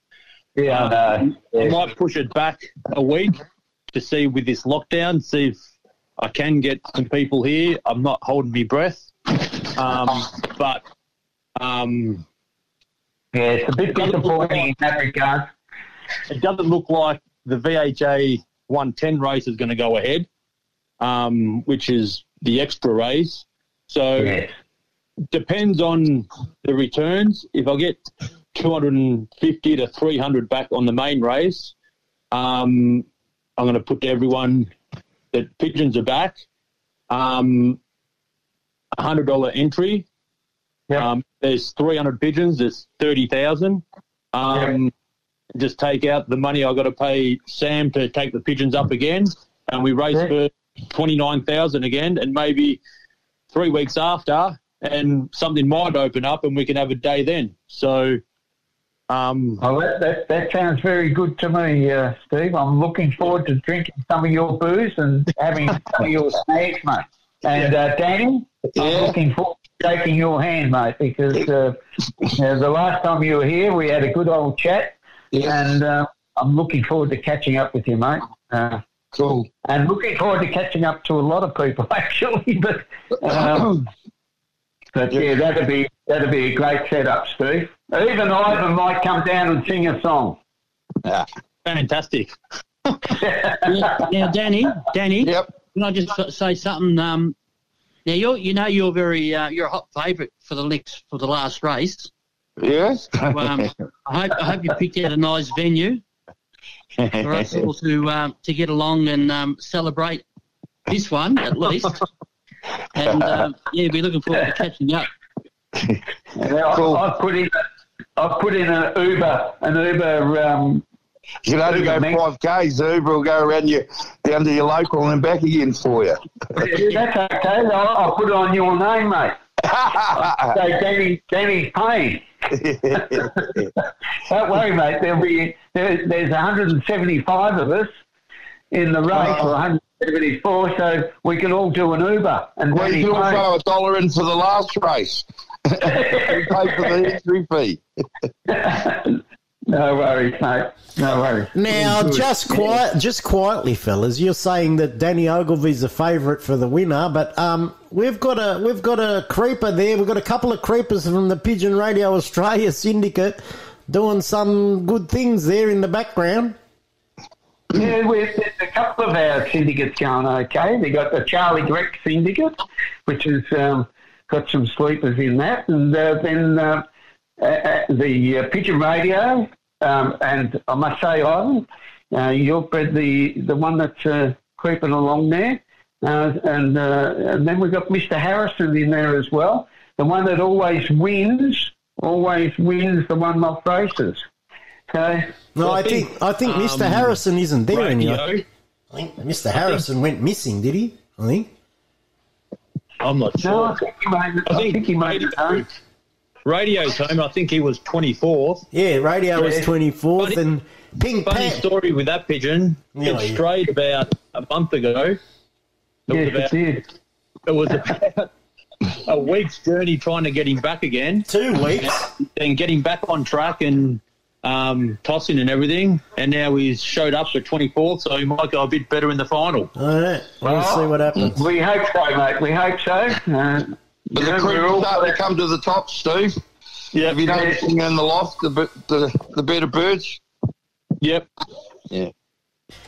Yeah, I know. I might push it back a week to see with this lockdown, see if I can get some people here. I'm not holding my breath, um, but um, yeah, it's a bit disappointing in that regard. It doesn't look like the VHA 110 race is going to go ahead, um, which is the extra race. So depends on the returns. If I get 250 to 300 back on the main race, um, I'm going to put to everyone that pigeons are back. Um, a hundred dollar entry. Um, there's 300 pigeons. There's 30,000. Um, Just take out the money I got to pay Sam to take the pigeons up again, and we race for 29,000 again, and maybe three weeks after, and something might open up, and we can have a day then. So, um, Oh, that, that, that sounds very good to me, uh, Steve. I'm looking forward to drinking some of your booze and having some of your snacks, mate. And uh, Danny, I'm looking forward to shaking your hand, mate, because uh, you know, the last time you were here, we had a good old chat, and uh, I'm looking forward to catching up with you, mate. Uh, cool. And looking forward to catching up to a lot of people, actually. But um, but yeah, that'd be that'd be a great setup, Steve. Even Ivan might come down and sing a song. Yeah. fantastic. now, Danny, Danny, yep. can I just say something? Um, now, you you know you're very uh, you're a hot favourite for the next for the last race. Yes. So, um, I hope I hope you picked out a nice venue for us all to um, to get along and um, celebrate this one at least. And um, yeah, be looking forward to catching up. Yeah, I, I've put in I've put in an Uber an Uber. Um, You can only go Uber mix. five k's. Uber will go around you down to your local and back again for you. Yeah, that's okay. I'll, I'll put it on your name, mate. so Danny, Danny's paying. Don't worry, mate. There'll be there, there's 175 of us in the race, or 174, so we can all do an Uber. And We Danny's can paying. throw a dollar in for the last race. we pay for the entry fee. No worries, mate. No worries. Now, just quiet, just quietly, fellas. You're saying that Danny Ogilvy's a favourite for the winner, but um, we've got a we've got a creeper there. We've got a couple of creepers from the Pigeon Radio Australia syndicate doing some good things there in the background. Yeah, we've there's a couple of our syndicates going okay. They got the Charlie Greg syndicate, which has um, got some sleepers in that, and uh, then uh, uh, uh, the uh, Pigeon Radio, um, and I must say, Ivan, uh, you're the the one that's uh, creeping along there, uh, and uh, and then we've got Mr Harrison in there as well, the one that always wins, always wins the one off races. So No, I think I think Mr um, Harrison isn't there radio- anymore. I think Mr Harrison went missing. Did he? I think. I'm not No, I sure. think he made it. I think he made it home. Radio's home. I think he was 24th. Yeah, radio was Yeah. twenty fourth, and Pink Funny Pan- story with that pigeon. Yeah, it yeah. strayed about a month ago. It Yes, was about, it did. It was about a week's journey trying to get him back again. Two weeks. And get him back on track and um, tossing and everything. And now he's showed up for 24th, so he might go a bit better in the final. All right, we'll see what happens. We hope so, mate. We hope so. Uh, But yeah, the we're creepers all- starting to come to the top, Steve. Yeah. If you don't sing in the loft, the, b- the, the better birds. Yep. Yeah.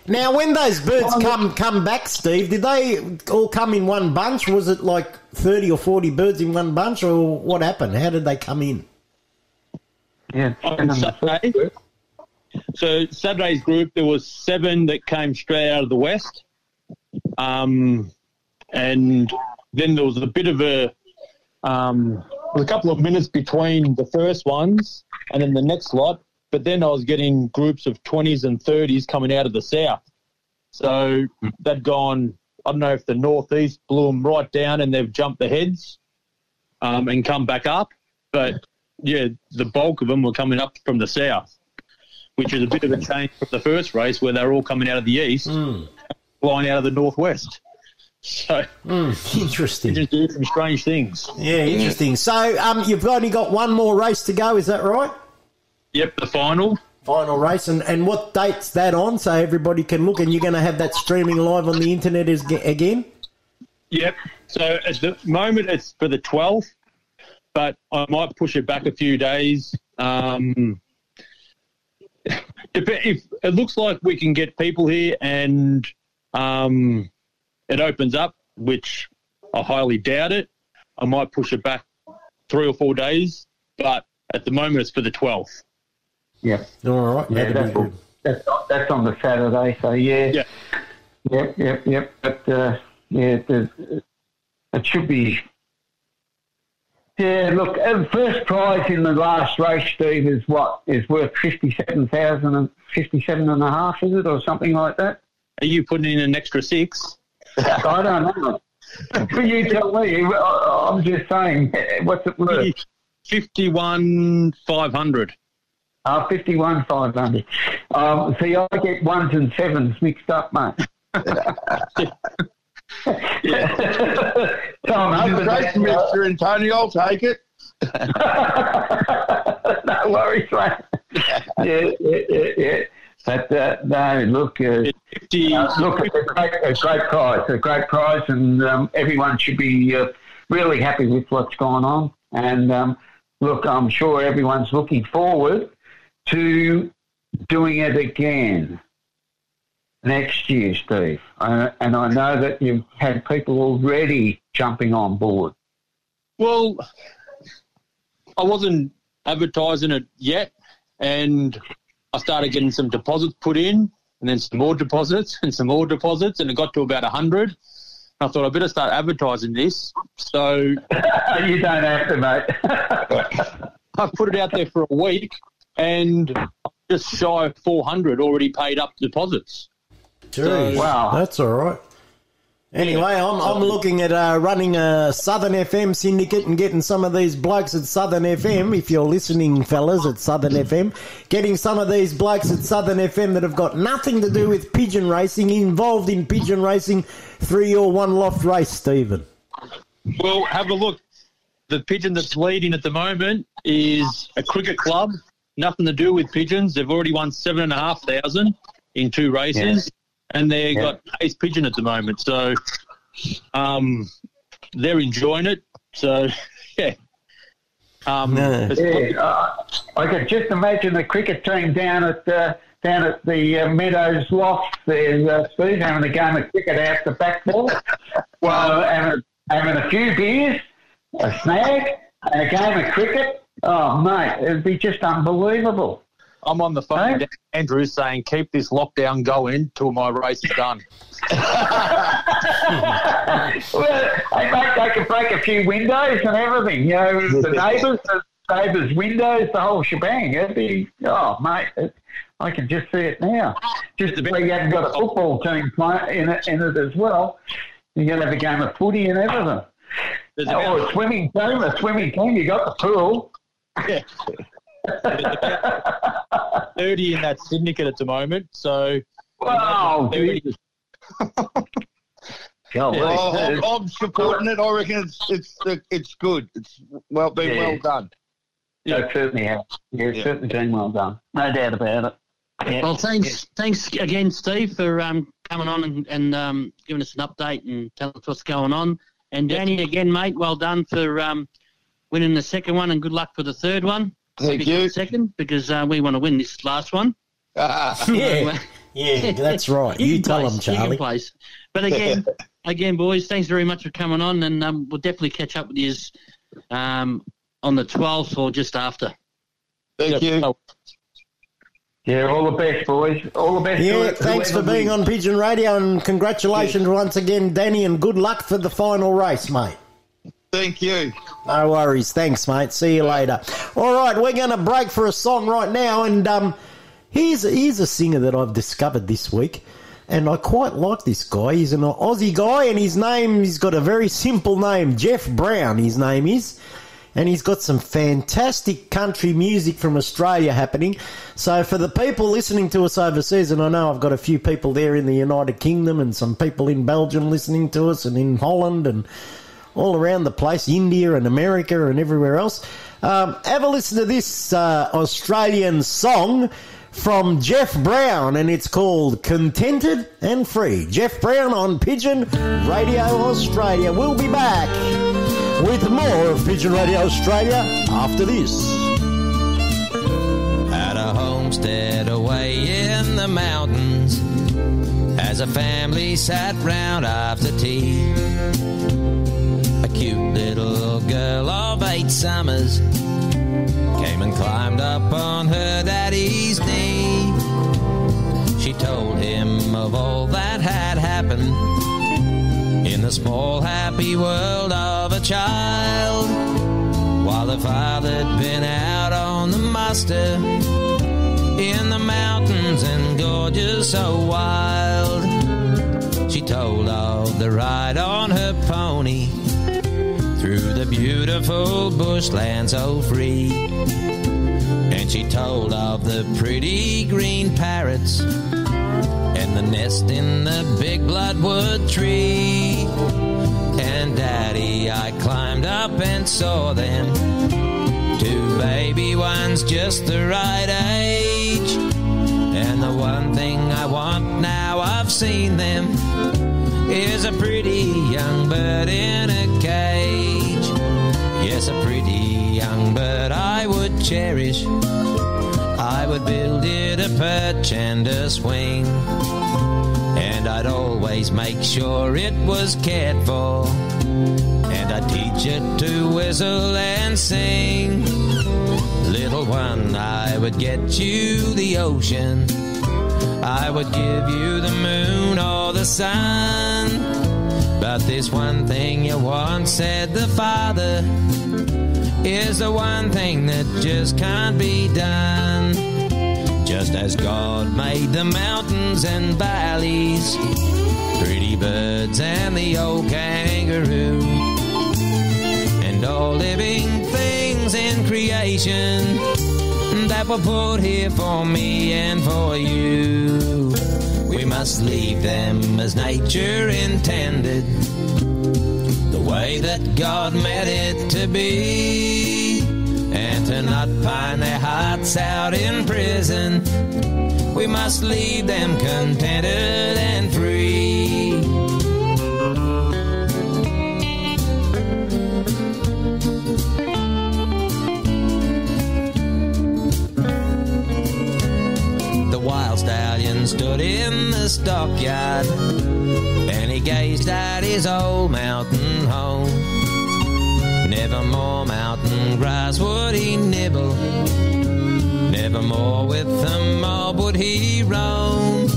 Now, when those birds come come back, Steve, did they all come in one bunch? Was it like thirty or forty birds in one bunch, or what happened? How did they come in? Yeah. on Saturday. So Saturday's group, there was seven that came straight out of the west, um, and then there was a bit of a um, was a couple of minutes between the first ones and then the next lot. But then I was getting groups of twenties and thirties coming out of the south. So they'd gone. I don't know if the northeast blew them right down and they've jumped the heads um, and come back up. But yeah, the bulk of them were coming up from the south, which is a bit of a change from the first race where they were all coming out of the east, flying out of the northwest. So interesting. Just do some strange things. Yeah, interesting. So um, you've only got one more race to go, is that right? Yep, the final. Final race, and, and what date's that on so everybody can look? And you're going to have that streaming live on the internet as, again? Yep. So at the moment it's for the 12th, but I might push it back a few days. Um, if, if it looks like we can get people here and um, it opens up, which I highly doubt it, I might push it back three or four days. But at the moment it's for the 12th. Yeah. All right. Yeah, that'd that's, that's, that's on the Saturday, so yeah. Yeah. Yep, yep, yep. But, uh, yeah, the, it should be. Yeah, look, uh, first prize in the last race, Steve, is what? Is worth 57,000 and 57 and a half, is it, or something like that? Are you putting in an extra six? I don't know. But you tell me. I'm just saying, what's it worth? 51 500. Uh, 51 500. Um, see, I get ones and sevens mixed up, mate. so I'm hoping Great, that, Mr. Antonio. I'll take it. no worries, mate. yeah, yeah, yeah, yeah. But uh, no, look, uh, uh, look, it's a great, a great prize, a great prize, and um, everyone should be uh, really happy with what's going on. And um, look, I'm sure everyone's looking forward to doing it again next year, Steve. Uh, and I know that you've had people already jumping on board. Well, I wasn't advertising it yet, and I started getting some deposits put in, and then some more deposits, and some more deposits, and it got to about a hundred. I thought I better start advertising this. So you don't have to, mate. I put it out there for a week, and just shy of four hundred already paid up deposits. Jeez, That's all right. Anyway, I'm, I'm looking at uh, running a Southern FM syndicate and getting some of these blokes at Southern FM, if you're listening, fellas, at Southern FM, getting some of these blokes at Southern FM that have got nothing to do with pigeon racing involved in pigeon racing through your one loft race, Stephen. Well, have a look. The pigeon that's leading at the moment is a cricket club. Nothing to do with pigeons. They've already won seven and a half thousand in two races, and they Yeah. got ace pigeon at the moment. So, um, they're enjoying it. So, yeah. Um, it's- Yeah, uh, I could just imagine the cricket team down at uh, down at the uh, Meadows Loft there, uh, Steve, having a game of cricket out the back wall. well, having, having a few beers, a snack, and a game of cricket. Oh, mate, it'd be just unbelievable. I'm on the phone with Andrew saying, keep this lockdown going till my race is done. well, they, make, they could break a few windows and everything. You know, the neighbours, the neighbours' windows, the whole shebang. It'd be, oh, mate, it, I can just see it now. Just where you haven't got a football team play, in, it, in it as well. You're going to have a game of footy and everything. Oh, a swimming team, a swimming team. You got the pool. Yeah. There's about 30 in that syndicate at the moment. So, Wow, 30. Oh, I'm, I'm supporting it. I reckon it's it's it's good. It's well been Yeah. well done. Yeah, it certainly has. Yeah, it's certainly been well done. No doubt about it. Yeah. Well, thanks, thanks again, Steve, for um, coming on and, and um, giving us an update and telling us what's going on. And Danny, again, mate, well done for um, winning the second one, and good luck for the third one. Thank you. Second, because uh, we want to win this last one. Yeah, yeah, that's right. You, can tell place, them, Charlie. You can place. But again, again, boys, thanks very much for coming on, and um, we'll definitely catch up with you um, on the 12th or just after. Thank you. Yeah, all the best, boys. All the best. Yeah, to- to thanks for being wins. on Pigeon Radio and congratulations once again, Danny, and good luck for the final race, mate. Thank you. No worries. Thanks, mate. See you later. All right, we're going to break for a song right now, and um, here's here's a singer that I've discovered this week, and I quite like this guy. He's an Aussie guy, and his name he's got a very simple name, Jeff Brown. His name is. and he's got some fantastic country music from Australia happening. So for the people listening to us overseas, and I know I've got a few people there in the United Kingdom and some people in Belgium listening to us, and in Holland and all around the place, India and America and everywhere else. Um, have a listen to this uh, Australian song from Jeff Brown, and it's called Contented and Free. Jeff Brown on Pigeon Radio Australia. We'll be back with more of Pigeon Radio Australia after this. At a homestead away in the mountains, as a family sat round after tea. Cute little girl of eight summers came and climbed up on her daddy's knee. She told him of all that had happened in the small happy world of a child. While the father'd been out on the muster in the mountains and gorges so wild. She told of the ride on her pony through the beautiful bushland so oh, free. And she told of the pretty green parrots and the nest in the big bloodwood tree. And daddy, I climbed up and saw them. Two baby ones just the right age. And the one thing I want now I've seen them is a pretty young bird in a cage. Yes, a pretty young bird I would cherish. I would build it a perch and a swing. And I'd always make sure it was cared for. And I'd teach it to whistle and sing. Little one, I would get you the ocean. I would give you the moon or the sun. But this one thing you want, said the father, is the one thing that just can't be done. Just as God made the mountains and valleys, pretty birds and the old kangaroo, and all living things in creation that were put here for me and for you. We must leave them as nature intended, the way that God meant it to be, and to not pine their hearts out in prison. We must leave them contented and free. The wild stallion stood in the stockyard and he gazed at his old mountain home. Never more mountain grass would he nibble, never more with the mob would he roam.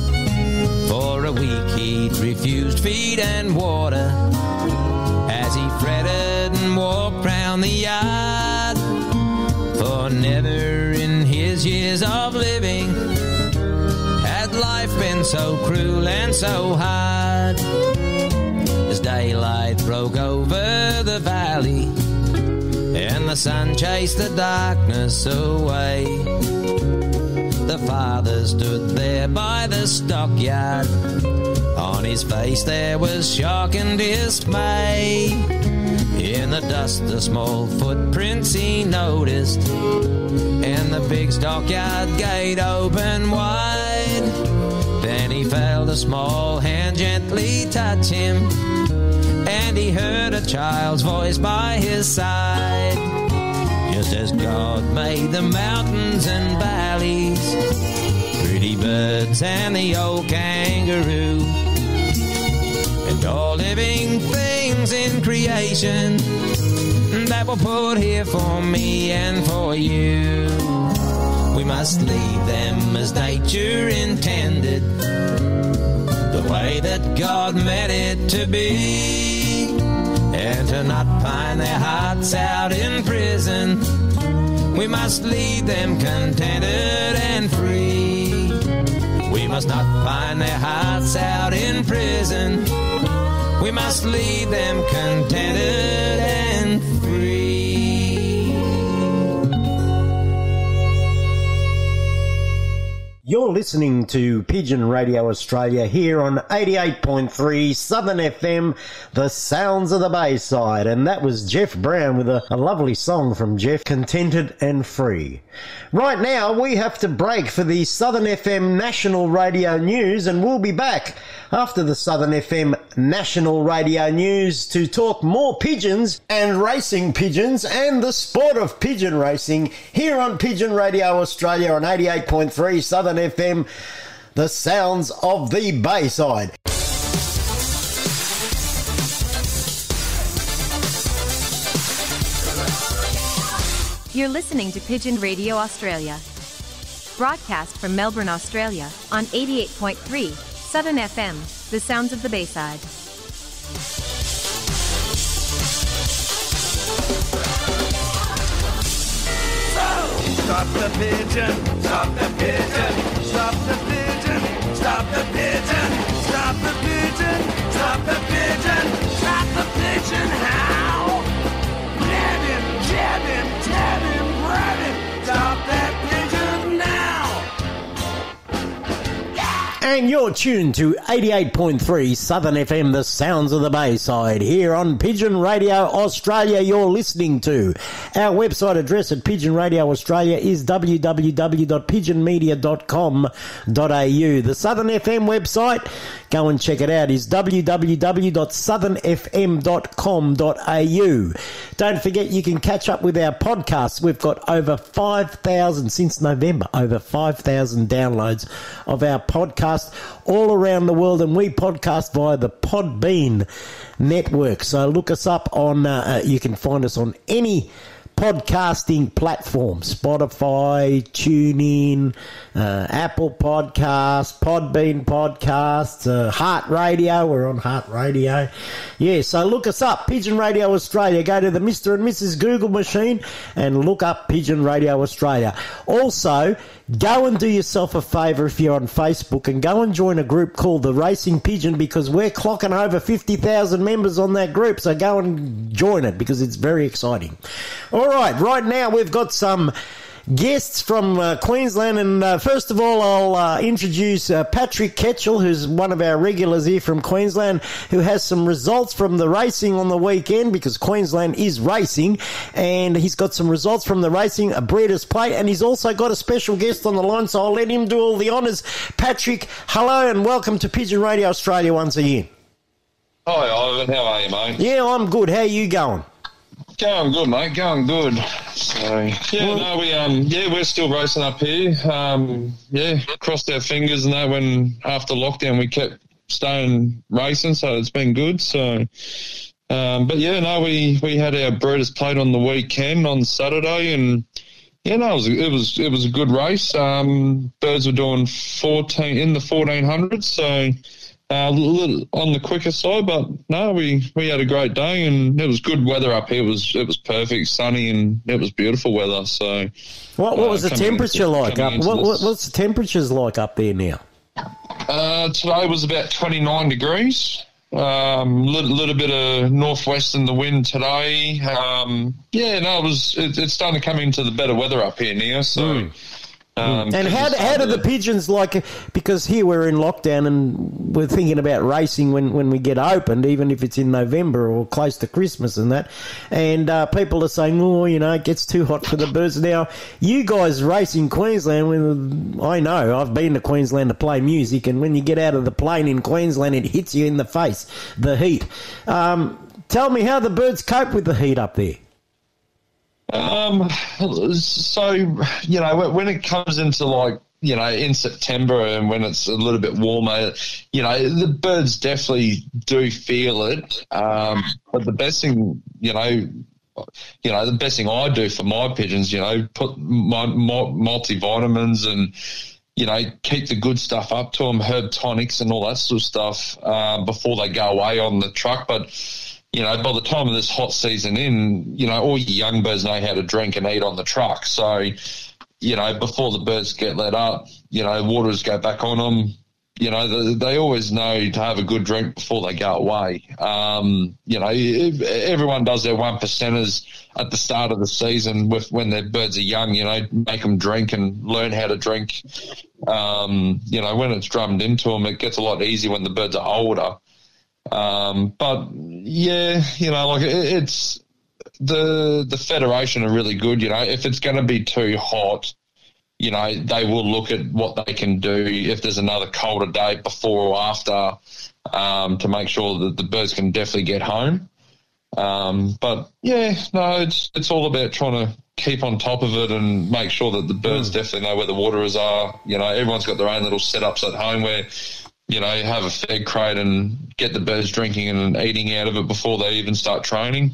For a week he'd refused feed and water as he fretted and walked round the yard. For never in his years of living been so cruel and so hard. As daylight broke over the valley and the sun chased the darkness away, the father stood there by the stockyard. On his face there was shock and dismay. In the dust, the small footprints he noticed, and the big stockyard gate opened wide. Felt a small hand gently touch him, and he heard a child's voice by his side. Just as God made the mountains and valleys, pretty birds and the old kangaroo, and all living things in creation that were put here for me and for you. We must leave them as nature intended, the way that God meant it to be, and to not pine their hearts out in prison. We must leave them contented and free. We must not pine their hearts out in prison. We must leave them contented and free. You're listening to Pigeon Radio Australia here on 88.3 Southern FM, the sounds of the Bayside. And that was Jeff Brown with a, a lovely song from Jeff, Contented and Free. Right now, we have to break for the Southern FM National Radio News, and we'll be back after the Southern FM National Radio News to talk more pigeons and racing pigeons and the sport of pigeon racing here on Pigeon Radio Australia on 88.3 Southern FM, the sounds of the Bayside. You're listening to Pigeon Radio Australia. Broadcast from Melbourne, Australia, on 88.3 Southern FM, the sounds of the Bayside. Stop the pigeon, stop the pigeon, stop the pigeon, stop the pigeon, stop the pigeon, stop the pigeon, stop the pigeon, how? Him, him, him, stop that And you're tuned to 88.3 Southern FM, the sounds of the Bayside. Here on Pigeon Radio Australia, you're listening to. Our website address at Pigeon Radio Australia is www.pigeonmedia.com.au. The Southern FM website, go and check it out, is www.southernfm.com.au. Don't forget you can catch up with our podcasts. We've got over 5,000 since November, over 5,000 downloads of our podcast all around the world, and we podcast via the Podbean network. So look us up on, uh, uh, you can find us on any podcasting platform Spotify, TuneIn, uh, Apple Podcasts, Podbean Podcasts, uh, Heart Radio. We're on Heart Radio. Yeah, so look us up, Pigeon Radio Australia. Go to the Mr. and Mrs. Google machine and look up Pigeon Radio Australia. Also, go and do yourself a favour if you're on Facebook and go and join a group called the Racing Pigeon because we're clocking over 50,000 members on that group. So go and join it because it's very exciting. All right, right now we've got some guests from uh, Queensland. And uh, first of all, I'll uh, introduce uh, Patrick Ketchell, who's one of our regulars here from Queensland, who has some results from the racing on the weekend because Queensland is racing. And he's got some results from the racing, a Breeders' Plate, and he's also got a special guest on the line, so I'll let him do all the honours. Patrick, hello and welcome to Pigeon Radio Australia once again. Hi, Ivan. How are you, mate? Yeah, I'm good. How are you going? Going good, mate. Going good. So yeah, no, we um, yeah, we're still racing up here. Um, yeah, crossed our fingers and that when after lockdown we kept staying racing, so it's been good. So, um, but yeah, no, we we had our Breeders' Plate on the weekend on Saturday, and yeah, no, it was it was it was a good race. Um, birds were doing fourteen in the fourteen hundreds, so. Uh, little on the quicker side, but no, we, we had a great day and it was good weather up here. It was it was perfect, sunny, and it was beautiful weather. So, What, what uh, was the temperature into- like up? What, what, what's the temperatures like up there now? Uh, today was about 29 degrees. Um, little, little bit of northwest in the wind today. Um, yeah, no, it was. It, it's starting to come into the better weather up here now. So, um, and how, how do the pigeons like? Because here we're in lockdown and we're thinking about racing when, when we get opened, even if it's in November or close to Christmas and that. And uh, people are saying, oh, you know, it gets too hot for the birds. Now, you guys race in Queensland. When, I know I've been to Queensland to play music, and when you get out of the plane in Queensland, it hits you in the face, the heat. Um, tell me how the birds cope with the heat up there. Um, so you know when- it comes into like you know in September and when it's a little bit warmer, you know the birds definitely do feel it. Um, but the best thing you know. You know, the best thing I do for my pigeons, you know, put my, my multivitamins and, you know, keep the good stuff up to them, herb tonics and all that sort of stuff um, before they go away on the truck. But you know, by the time of this hot season in, you know, all your young birds know how to drink and eat on the truck. So, you know, before the birds get let up, you know, waters go back on them. you know, the, they always know to have a good drink before they go away. Um, you know, everyone does their one percenters at the start of the season with when their birds are young. You know, make them drink and learn how to drink. Um, you know, when it's drummed into them, it gets a lot easier when the birds are older. Um, but yeah, you know, like it, it's the the federation are really good. You know, if it's going to be too hot you know, they will look at what they can do if there's another colder day before or after um, to make sure that the birds can definitely get home. Um, but yeah, no, it's it's all about trying to keep on top of it and make sure that the birds Mm. definitely know where the waterers are. You know, everyone's got their own little setups at home where you know you have a fed crate and get the birds drinking and eating out of it before they even start training.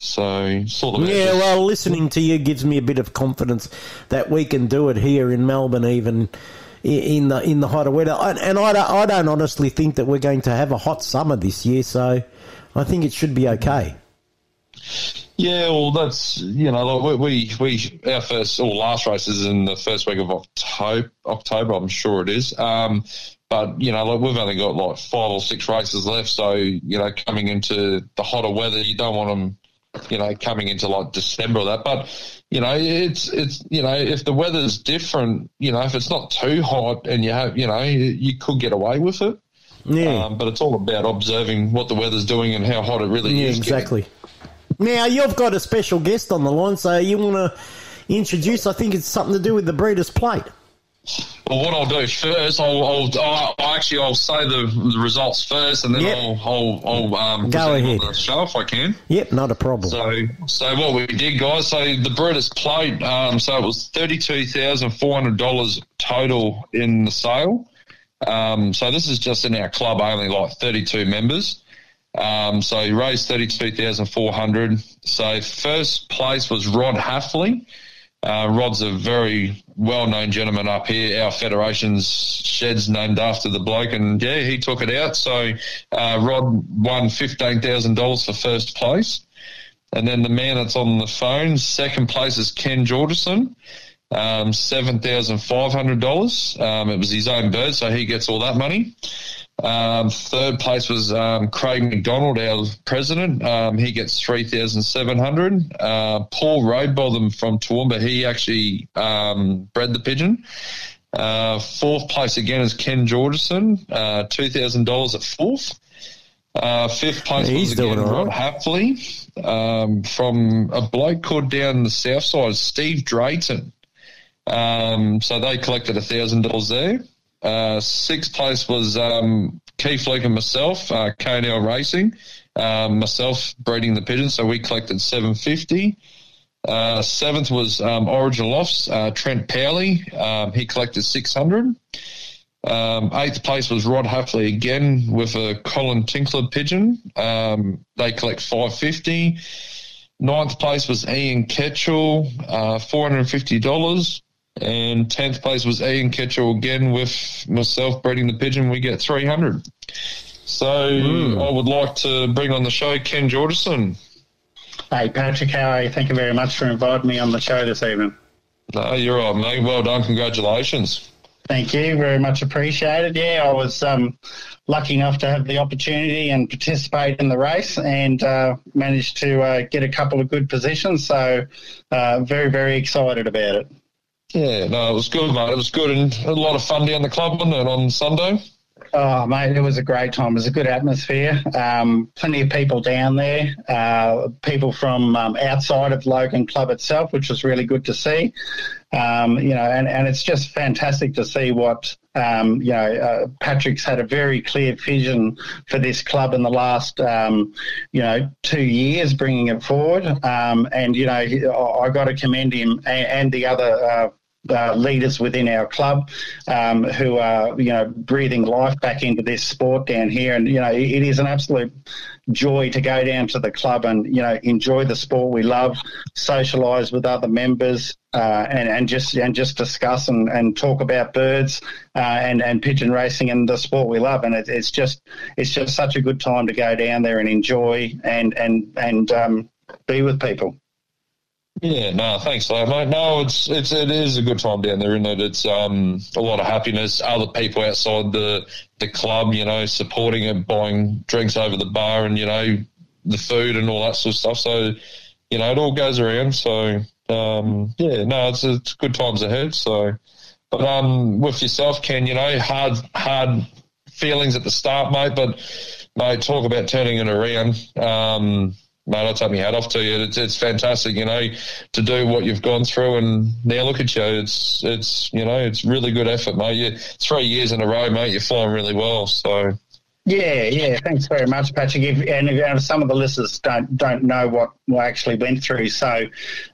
So sort of Yeah, well, listening to you gives me a bit of confidence that we can do it here in Melbourne, even in the in the hotter weather. And and I don't, I don't honestly think that we're going to have a hot summer this year, so I think it should be okay. Yeah, well, that's you know, like we we, we our first or last race is in the first week of October. October, I'm sure it is. Um, but you know, like we've only got like five or six races left, so you know, coming into the hotter weather, you don't want them, you know, coming into like December or that. But you know, it's it's you know, if the weather's different, you know, if it's not too hot and you have, you know, you, could get away with it. Yeah. Um, but it's all about observing what the weather's doing and how hot it really Yeah, is. exactly. Now you've got a special guest on the line, so you want to introduce? I think it's something to do with the Breeders' Plate. Well, what I'll do first, I'll, I'll, I'll actually I'll say the, the results first, and then Yep. I'll I'll, I'll um, Go ahead. on the show if I can. Yep, not a problem. So, so what we did, guys. So the Breeders' Plate. Um, so it was thirty-two thousand four hundred dollars total in the sale. Um, so this is just in our club only, like thirty-two members. Um, so he raised thirty-two thousand four hundred. So first place was Rod Halfley. Uh, Rod's a very well-known gentleman up here. Our federation's shed's named after the bloke, and yeah, he took it out. So uh, Rod won fifteen thousand dollars for first place. And then the man that's on the phone, second place is Ken Georgeson, um, seven thousand five hundred dollars. Um, it was his own bird, so he gets all that money. Um, third place was um, Craig McDonald, our president. Um, he gets three thousand seven hundred. Uh, Paul Roadbotham from Toowoomba, he actually um, bred the pigeon. Uh, fourth place again is Ken Georgeson, uh, two thousand dollars at fourth. Uh, fifth place He's was again doing all Rod right. Hapley um, from a bloke called down the south side, Steve Drayton. Um, so they collected a thousand dollars there. Uh, sixth place was um, Keith Luke and myself, uh, KNL Racing. Um, myself breeding the pigeons, so we collected seven fifty. Uh, seventh was um, Origin Lofts, uh, Trent Powley. Um, he collected six hundred. Um, eighth place was Rod Huffley again with a Colin Tinkler pigeon. Um, they collect five fifty. Ninth place was Ian Ketchell, uh, four hundred and fifty dollars. And tenth place was Ian Ketchell again with myself breeding the pigeon. We get three hundred. So I would like to bring on the show Ken Georgeson. Hey, Patrick, how are you? Thank you very much for inviting me on the show this evening. No, you're right, mate. Well done. Congratulations. Thank you, very much appreciated. Yeah, I was um, lucky enough to have the opportunity and participate in the race and uh, managed to uh, get a couple of good positions. So, uh, very, very excited about it. Yeah, no, it was good, mate. It was good and a lot of fun down the club wasn't on Sunday. Oh, mate, it was a great time. It was a good atmosphere. Um, plenty of people down there, uh, people from um, outside of Logan Club itself, which was really good to see. Um, you know, and, and it's just fantastic to see what, um, you know, uh, Patrick's had a very clear vision for this club in the last, um, you know, two years, bringing it forward. Um, and, you know, I, I got to commend him and, and the other uh, uh, leaders within our club um, who are, you know, breathing life back into this sport down here. And, you know, it, is an absolute joy to go down to the club and, you know, enjoy the sport we love, socialise with other members. Uh, and, and just and just discuss and, and talk about birds uh, and and pigeon racing and the sport we love and it, it's just it's just such a good time to go down there and enjoy and and and um, be with people. Yeah, no, thanks, mate. No, it's it's it is a good time down there, isn't it? It's um a lot of happiness. Other people outside the the club, you know, supporting it, buying drinks over the bar, and you know the food and all that sort of stuff. So, you know, it all goes around. So, um, yeah, no, it's it's good times ahead. So, but um, with yourself, Ken, you know, hard hard feelings at the start, mate. But mate, talk about turning it around. Um, mate, I take my hat off to you. It's, it's fantastic, you know, to do what you've gone through, and now look at you. It's it's you know, it's really good effort, mate. You three years in a row, mate. You're flying really well. So. Yeah, yeah. Thanks very much, Patrick. If, and, if some of the listeners don't don't know what I actually went through, so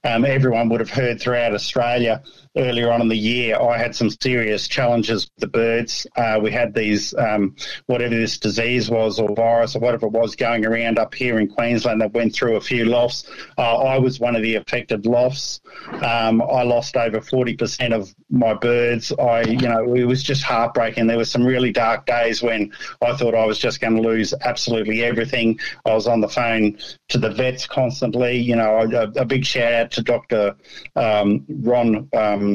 um, everyone would have heard throughout Australia earlier on in the year, I had some serious challenges with the birds. Uh, we had these, um, whatever this disease was or virus or whatever it was going around up here in Queensland that went through a few lofts. Uh, I was one of the affected lofts. Um, I lost over 40% of my birds. I, you know, it was just heartbreaking. There were some really dark days when I thought I was just going to lose absolutely everything. I was on the phone to the vets constantly. You know, a, a big shout out to Dr. Um, Ron um,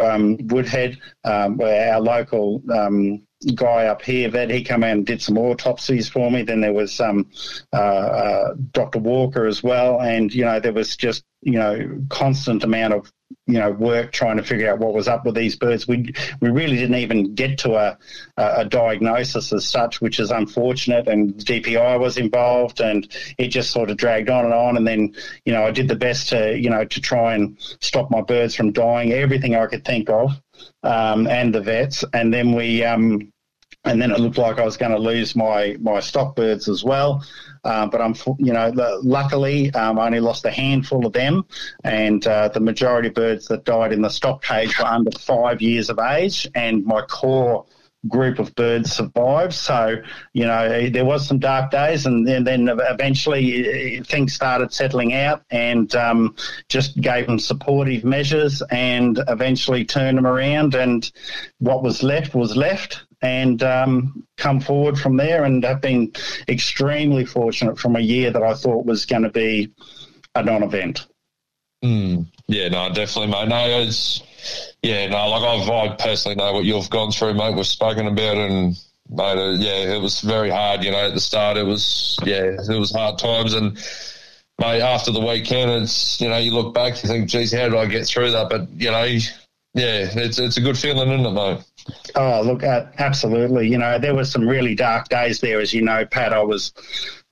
um, Woodhead, um, our local um, guy up here, that he come out and did some autopsies for me. Then there was um, uh, uh, Dr. Walker as well, and you know there was just you know constant amount of you know work trying to figure out what was up with these birds. We we really didn't even get to a a diagnosis as such, which is unfortunate. And DPI was involved, and it just sort of dragged on and on. And then you know I did the best to you know to try and stop my birds from dying, everything I could think of, um, and the vets. And then we um, and then it looked like I was going to lose my my stock birds as well. Uh, but I'm, you know, luckily um, I only lost a handful of them, and uh, the majority of birds that died in the stock cage were under five years of age, and my core group of birds survived. So, you know, there was some dark days, and, then eventually uh, things started settling out, and um, just gave them supportive measures, and eventually turned them around. And what was left was left, and um, come forward from there and have been extremely fortunate from a year that I thought was going to be a non-event. Mm, yeah, no, definitely, mate. No, it's yeah, no, like I've I personally know what you've gone through, mate. We've spoken about it, and mate, uh, yeah, it was very hard. You know, at the start, it was yeah, it was hard times, and mate, after the weekend, it's you know, you look back, you think, geez, how did I get through that? But you know, yeah, it's it's a good feeling, isn't it, mate? Oh, look, uh, absolutely. You know, there were some really dark days there, as you know, Pat. I was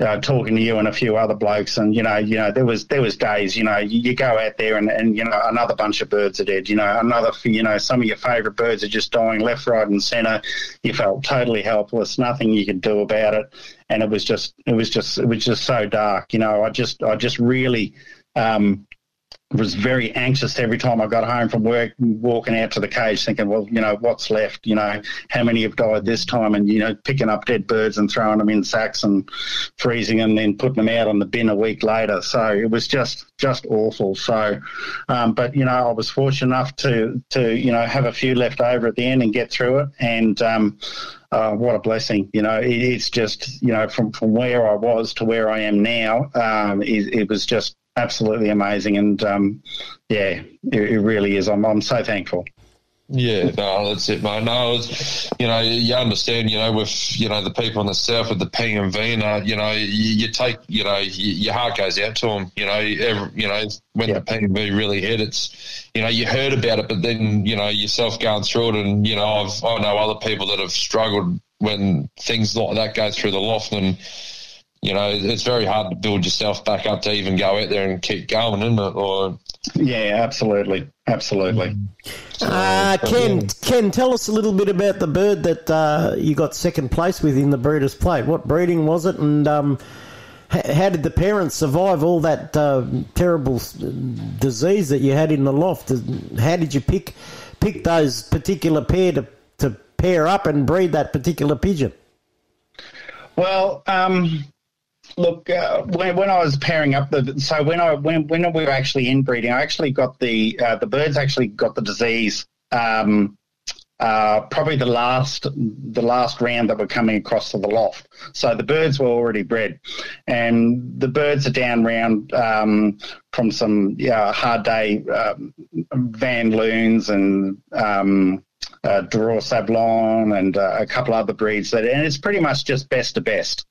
uh, talking to you and a few other blokes, and you know, you know, there was there was days. You know, you, you, go out there and, and you know another bunch of birds are dead. You know, another you know some of your favourite birds are just dying left, right, and centre. You felt totally helpless, nothing you could do about it, and it was just it was just it was just so dark. You know, I just I just really. Um, was very anxious every time I got home from work, walking out to the cage, thinking, well, you know, what's left? You know, how many have died this time? And you know, picking up dead birds and throwing them in sacks and freezing them, and then putting them out on the bin a week later. So it was just just awful. So, um, but you know, I was fortunate enough to to you know have a few left over at the end and get through it, and. Um, uh, what a blessing. You know, it, it's just, you know, from, from where I was to where I am now, um, it, it was just absolutely amazing. And um, yeah, it, it, really is. I'm, I'm so thankful. Yeah, no, that's it, mate. No, was, you know, you understand, you know, with, you know, the people in the south with the PMV, and, you know, you, you take, you know, you, your heart goes out to them, you know, every, you know, when the PMV really hit, it's, you know, you heard about it, but then, you know, yourself going through it, and, you know, I've, I know other people that have struggled when things like that go through the loft, and, you know, it's very hard to build yourself back up to even go out there and keep going, isn't it? Or yeah, absolutely, absolutely. Uh, Ken, Ken, tell us a little bit about the bird that uh, you got second place with in the Breeders' Plate. What breeding was it, and um, how did the parents survive all that uh, terrible disease that you had in the loft? How did you pick pick those particular pair to to pair up and breed that particular pigeon? Well, um, Look, uh, when, when I was pairing up the so when I when when we were actually inbreeding, I actually got the uh, the birds actually got the disease um, uh, probably the last the last round that were coming across to the loft. So the birds were already bred, and the birds are down round um, from some yeah, hard day um, Van Loons and. Um, uh, Sablon and uh, a couple other breeds that, and it's pretty much just best to best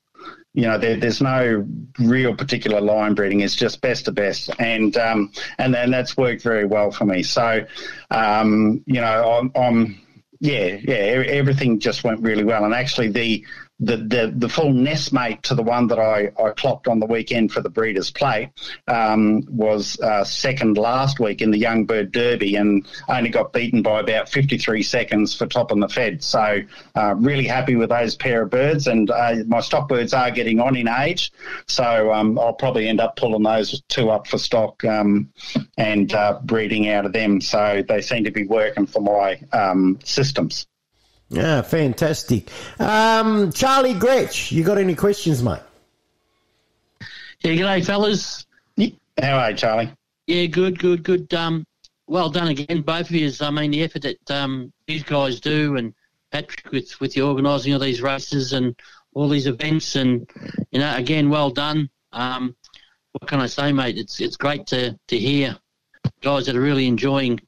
you know, there, there's no real particular line breeding. It's just best to best, and um, and then that's worked very well for me. So, um, you know, I'm, I'm yeah, yeah, everything just went really well. And actually, the the, the, the full nest mate to the one that I, I clocked on the weekend for the Breeders' Plate um, was uh, second last week in the Young Bird Derby and only got beaten by about 53 seconds for top on the Fed. So, uh, really happy with those pair of birds. And uh, my stock birds are getting on in age. So, um, I'll probably end up pulling those two up for stock um, and uh, breeding out of them. So, they seem to be working for my um, systems. Yeah, fantastic. Um, Charlie Gretch, you got any questions, mate? Yeah, g'day, fellas. How are you, Charlie? Yeah, good, good, good. Um, well done again, both of you. I mean, the effort that um, these guys do, and Patrick with with the organising of these races and all these events, and you know, again, well done. Um, what can I say, mate? It's it's great to to hear guys that are really enjoying,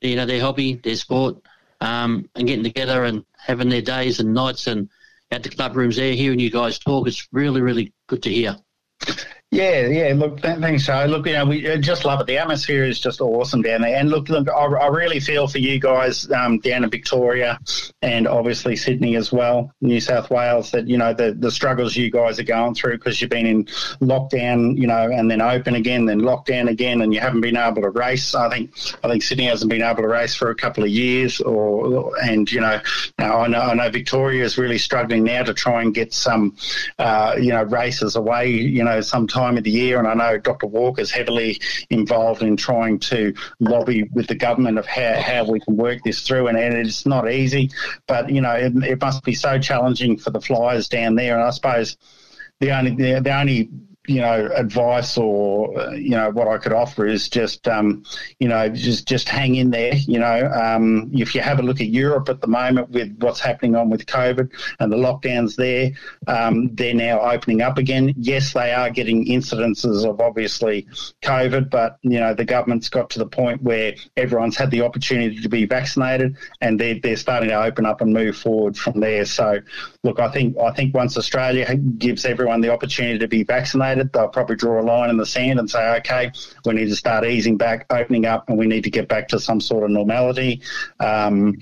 you know, their hobby, their sport, um, and getting together and having their days and nights and at the club rooms there, hearing you guys talk. It's really, really good to hear. Yeah, yeah. Look, th- thanks, Joe. Look, you know, we uh, just love it. The atmosphere is just awesome down there. And look, look, I, I really feel for you guys um, down in Victoria and obviously Sydney as well, New South Wales. That you know the the struggles you guys are going through because you've been in lockdown, you know, and then open again, then lockdown again, and you haven't been able to race. I think I think Sydney hasn't been able to race for a couple of years, or and you know, now I know I know Victoria is really struggling now to try and get some, uh, you know, races away, you know, sometime time of the year, and I know Dr. Walker's heavily involved in trying to lobby with the government of how, how we can work this through, and, and it's not easy, but you know it, it must be so challenging for the flyers down there, and I suppose the only the, the only you know, advice or you know what I could offer is just um, you know just just hang in there. You know, um, if you have a look at Europe at the moment with what's happening on with COVID and the lockdowns there, um, they're now opening up again. Yes, they are getting incidences of obviously COVID, but you know the government's got to the point where everyone's had the opportunity to be vaccinated, and they're they're starting to open up and move forward from there. So, look, I think I think once Australia gives everyone the opportunity to be vaccinated they'll probably draw a line in the sand and say, okay, we need to start easing back, opening up, and we need to get back to some sort of normality. Um,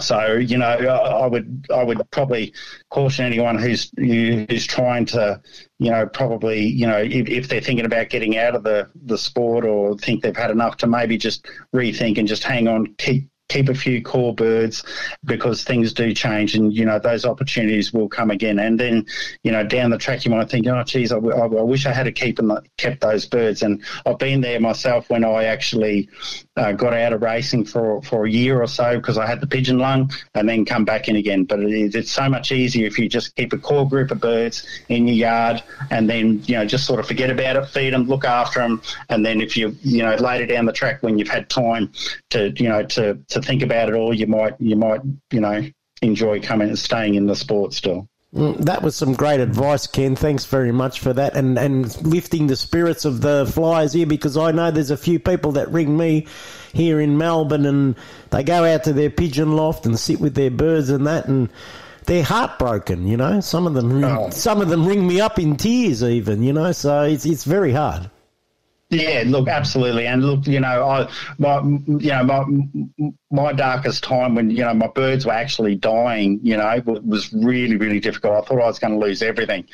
so you know, I would I would probably caution anyone who's who's trying to you know probably you know if, if, they're thinking about getting out of the the sport or think they've had enough to maybe just rethink and just hang on, keep keep a few core birds because things do change and you know those opportunities will come again. And then you know down the track you might think oh geez I, I, I wish I had a keep and kept those birds. And I've been there myself when I actually uh, got out of racing for for a year or so because I had the pigeon lung and then come back in again. But it is, it's so much easier if you just keep a core group of birds in your yard and then you know just sort of forget about it feed them look after them and then if you you know later down the track when you've had time to you know to, to to think about it all, you might you might you know enjoy coming and staying in the sport still. Mm, that was some great advice, Ken. Thanks very much for that, and and lifting the spirits of the flyers here because I know there's a few people that ring me here in Melbourne, and they go out to their pigeon loft and sit with their birds and that, and they're heartbroken. You know, some of them oh. some of them ring me up in tears, even. You know, so it's it's very hard. Yeah, look, absolutely, and look, you know, I, my, you know, my my darkest time when you know my birds were actually dying, you know, was really really difficult. I thought I was going to lose everything,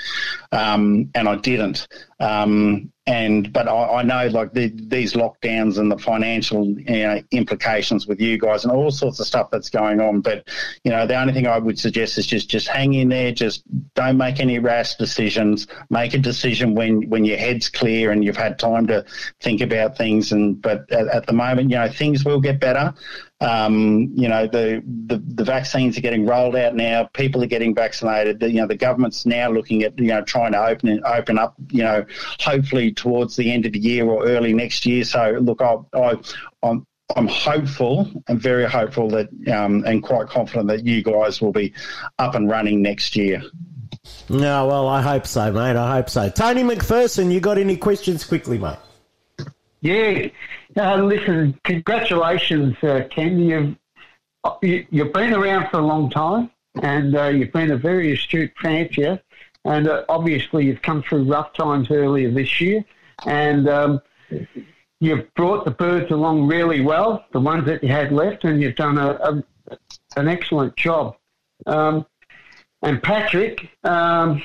um, and I didn't. Um, and but I, I know like the, these lockdowns and the financial you know, implications with you guys and all sorts of stuff that's going on. But you know, the only thing I would suggest is just just hang in there. Just don't make any rash decisions. Make a decision when when your head's clear and you've had time to think about things. And but at, at the moment, you know, things will get better. Um, you know, the, the, the vaccines are getting rolled out now. People are getting vaccinated. The, you know, the government's now looking at you know trying to open open up. You know, hopefully towards the end of the year or early next year. So look, I, I I'm I'm hopeful and very hopeful that, um, and quite confident that you guys will be up and running next year. No, well, I hope so, mate. I hope so. Tony McPherson, you got any questions quickly, mate? Yeah. Uh, listen, congratulations, uh, Ken. You've you, you've been around for a long time, and uh, you've been a very astute fancier, and uh, obviously you've come through rough times earlier this year, and um, you've brought the birds along really well, the ones that you had left, and you've done a, a an excellent job. Um, and Patrick, um,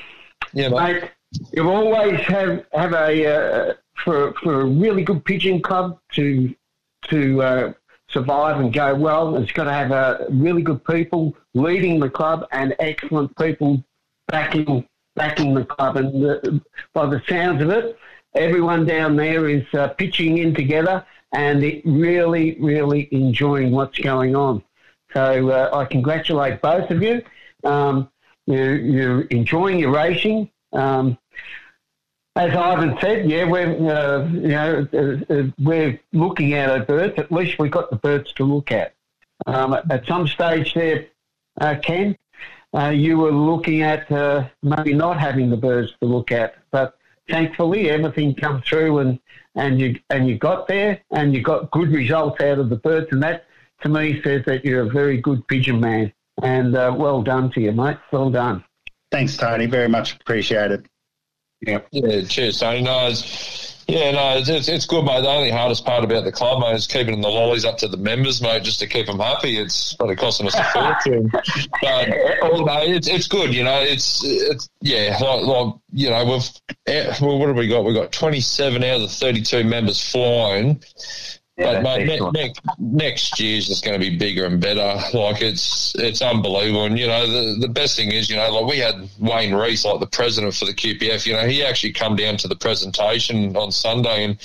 yeah, mate, you've always have have a uh, for for a really good pigeon club to to uh, survive and go well. It's got to have a really good people leading the club and excellent people backing backing the club. And the, by the sounds of it, everyone down there is uh, pitching in together and really, really enjoying what's going on. So uh, I congratulate both of you. Um, you're, you're enjoying your racing. Um, as Ivan said, yeah, we're uh, you know uh, uh, we're looking at our birds. At least we've got the birds to look at. Um, at some stage there, uh, Ken, uh, you were looking at uh, maybe not having the birds to look at, but thankfully everything come through and and you and you got there and you got good results out of the birds, and that to me says that you're a very good pigeon man. And well done to you, mate. Well done. Thanks, Tony. Very much appreciated. Yeah. Yeah, cheers, Tony. No, it's, yeah, no, it's, it's, it's good, mate. The only hardest part about the club, mate, is keeping the lollies up to the members, mate, just to keep them happy. It's probably costing us a fortune. but, you know, it's, it's good, you know. It's, it's yeah, like, like, you know, we've, eh, well, what have we got? We've got 27 out of the 32 members flying. Yeah, but mate, ne- next year's just going to be bigger and better. Like it's it's unbelievable. And you know the the best thing is you know like we had Wayne Reese like the president for the QPF. You know he actually come down to the presentation on Sunday and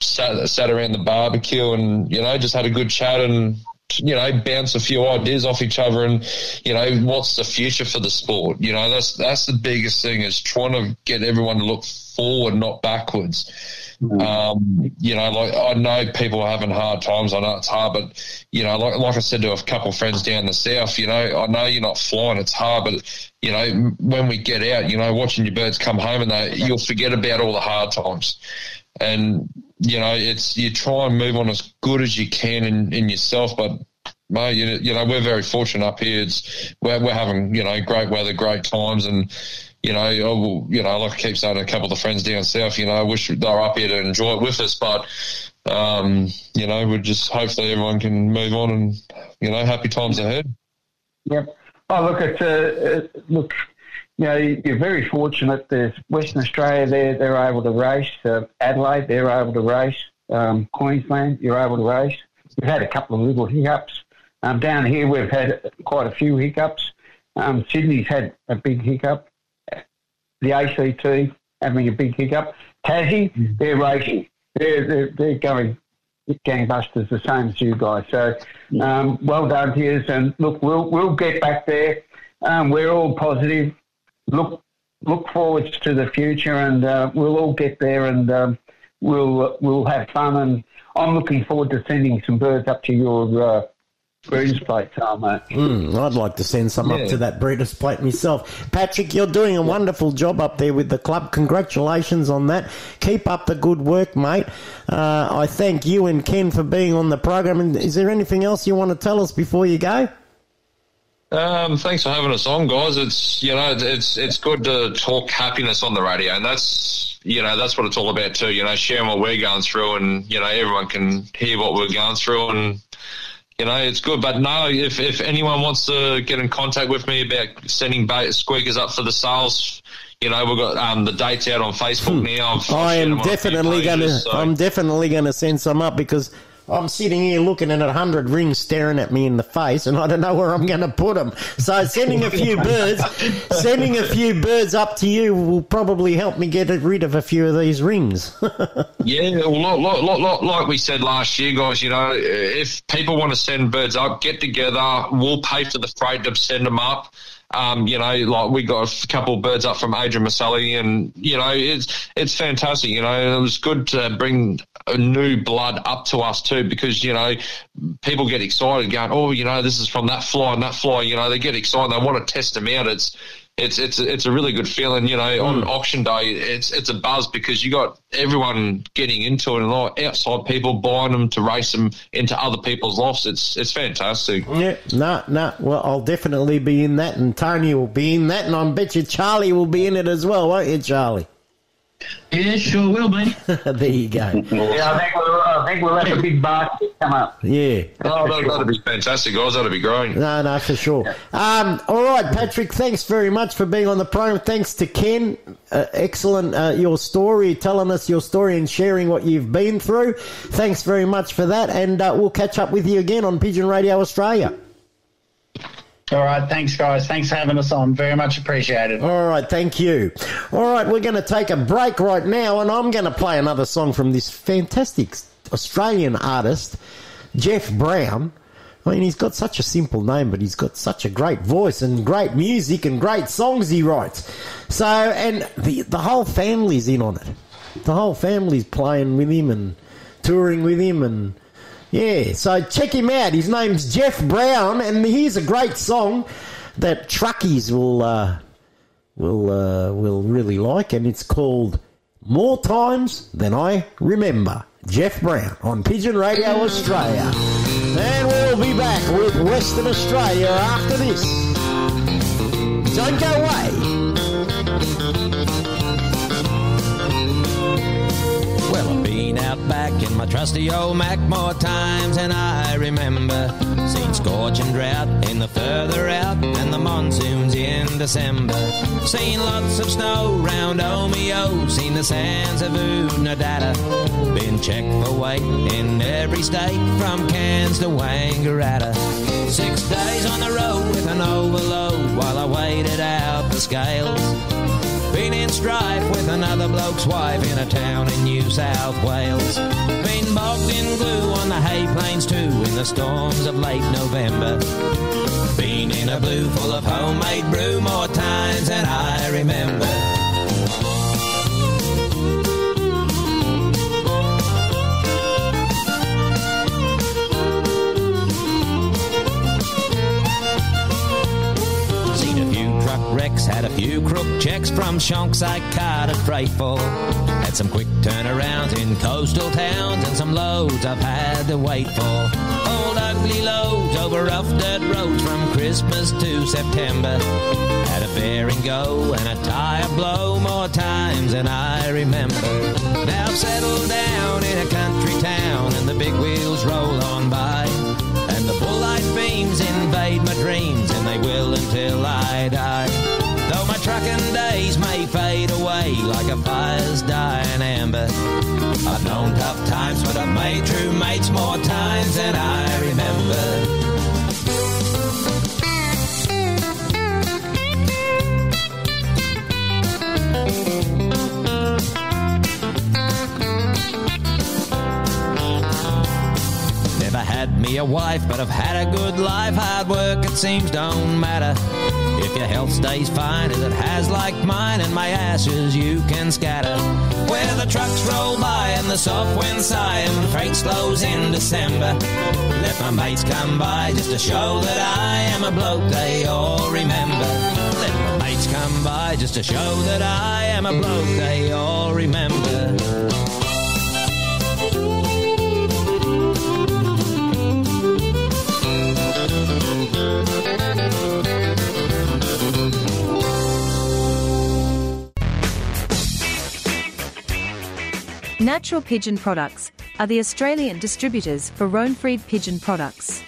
sat sat around the barbecue and you know just had a good chat and you know bounce a few ideas off each other and you know what's the future for the sport. You know that's that's the biggest thing is trying to get everyone to look forward, not backwards. Um, you know, like I know people are having hard times. I know it's hard, but you know, like like I said to a couple of friends down the south, you know, I know you're not flying. It's hard, but you know, when we get out, you know, watching your birds come home, and they you'll forget about all the hard times. And you know, it's you try and move on as good as you can in, in yourself, but Mate, you, you know we're very fortunate up here. It's we're, we're having you know great weather, great times, and you know, I will, you know, like I keep saying to a couple of the friends down south, you know, I wish they were up here to enjoy it with us, but, um, you know, we just hopefully everyone can move on and, you know, happy times ahead. Yep. Oh, look, it's a, uh, look, you know, you're very fortunate. There's Western Australia, they're, they're able to race. Uh, Adelaide, they're able to race. Um, Queensland, you're able to race. We've had a couple of little hiccups. Um, down here, we've had quite a few hiccups. Um, Sydney's had a big hiccup. The ACT having a big hiccup. Tassie, they're racing. They're, they're, they're going gangbusters the same as you guys. So um, well done to you. And look, we'll we'll get back there. Um, we're all positive. Look look forward to the future, and uh, we'll all get there, and um, we'll we'll have fun. And I'm looking forward to sending some birds up to your uh, breeders' plate, uh, mate. Mm, I'd like to send some Yeah. up to that breeders' plate myself. Patrick, you're doing a wonderful job up there with the club. Congratulations on that. Keep up the good work, mate. Uh, I thank you and Ken for being on the program. And is there anything else you want to tell us before you go? Um, thanks for having us on, guys. It's you know it's it's good to talk happiness on the radio, and that's you know that's what it's all about too. You know, sharing what we're going through, and you know everyone can hear what we're going through, and you know it's good. But no, if if anyone wants to get in contact with me about sending bait squeakers up for the sales. You know, we've got um, the dates out on Facebook now. I've- I am them on a few definitely going to. so- I'm definitely going to send some up because I'm sitting here looking at a hundred rings staring at me in the face, and I don't know where I'm going to put them. So sending a few birds, sending a few birds up to you will probably help me get rid of a few of these rings. Yeah, well, like, like, we said last year, guys, you know, if people want to send birds up, get together. We'll pay for the freight to send them up. Um, you know, like we got a couple of birds up from Adrian Maselli, and you know, it's it's fantastic. You know, it was good to bring new blood up to us too, because you know people get excited, going, "Oh, you know, this is from that fly and that fly." You know, they get excited, they want to test them out. It's it's it's it's a really good feeling. You know, on mm. auction day, it's it's a buzz because you got everyone getting into it and like outside people buying them to race them into other people's lots. It's it's fantastic. Yeah, no, no. Well, I'll definitely be in that, and Tony will be in that, and I bet you Charlie will be in it as well, won't you, Charlie? Yeah, sure will be. there you go. Yeah, I think we'll, I think we'll have a big basket come up. Yeah. Oh, that, that'd be fantastic, guys. That'd be great. No, no, for sure. Um, all right, Patrick, thanks very much for being on the program. Thanks to Ken. Uh, excellent, uh, your story, telling us your story and sharing what you've been through. Thanks very much for that, and uh, we'll catch up with you again on Pigeon Radio Australia. All right, thanks, guys. Thanks for having us on. Very much appreciated. All right, thank you. All right, we're going to take a break right now, and I'm going to play another song from this fantastic Australian artist, Jeff Brown. I mean, he's got such a simple name, but he's got such a great voice and great music and great songs he writes. So, and the the whole family's in on it. The whole family's playing with him and touring with him and yeah, so check him out. His name's Jeff Brown, and here's a great song that truckies will uh, will uh, will really like, and it's called "More Times Than I Remember." Jeff Brown on Pigeon Radio Australia, and we'll be back with Western Australia after this. Don't go away. Out back in my trusty old Mack more times than I remember. Seen scorching drought in the further out, and the monsoons in December. Seen lots of snow round Omeo, seen the sands of Oodnadatta. Been checked for weight in every state, from Cairns to Wangaratta. Six days on the road with an overload while I waited out the scales. Been in strife with another bloke's wife in a town in New South Wales. Been bogged in glue on the hay plains too in the storms of late November. Been in a blue full of homemade brew more times than I remember. Had a few crook checks from shonks I carted freight for. Had some quick turnarounds in coastal towns and some loads I've had to wait for. Old ugly loads over rough dirt roads from Christmas to September. Had a bearing go and a tire blow more times than I remember. Now I've settled down in a country town and the big wheels roll on by. And the full light beams invade my dreams, and they will until I die. Trucking days may fade away like a fire's dying ember. I've known tough times, but I've made true mates more times than I remember. Never had me a wife, but I've had a good life. Hard work, it seems, don't matter. Your health stays fine as it has like mine, and my ashes you can scatter. Where the trucks roll by and the soft wind sigh, and freight slows in December. Let my mates come by just to show that I am a bloke they all remember. Let my mates come by just to show that I am a bloke they all remember. Natural Pigeon Products are the Australian distributors for Rohnfried Pigeon Products.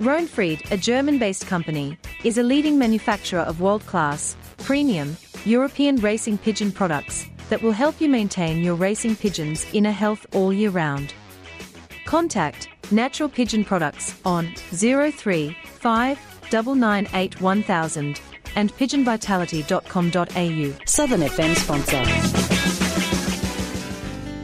Rohnfried, a German based company, is a leading manufacturer of world class, premium, European racing pigeon products that will help you maintain your racing pigeon's inner health all year round. Contact Natural Pigeon Products on 035 998 1000 and pigeonvitality.com.au. Southern FM sponsor.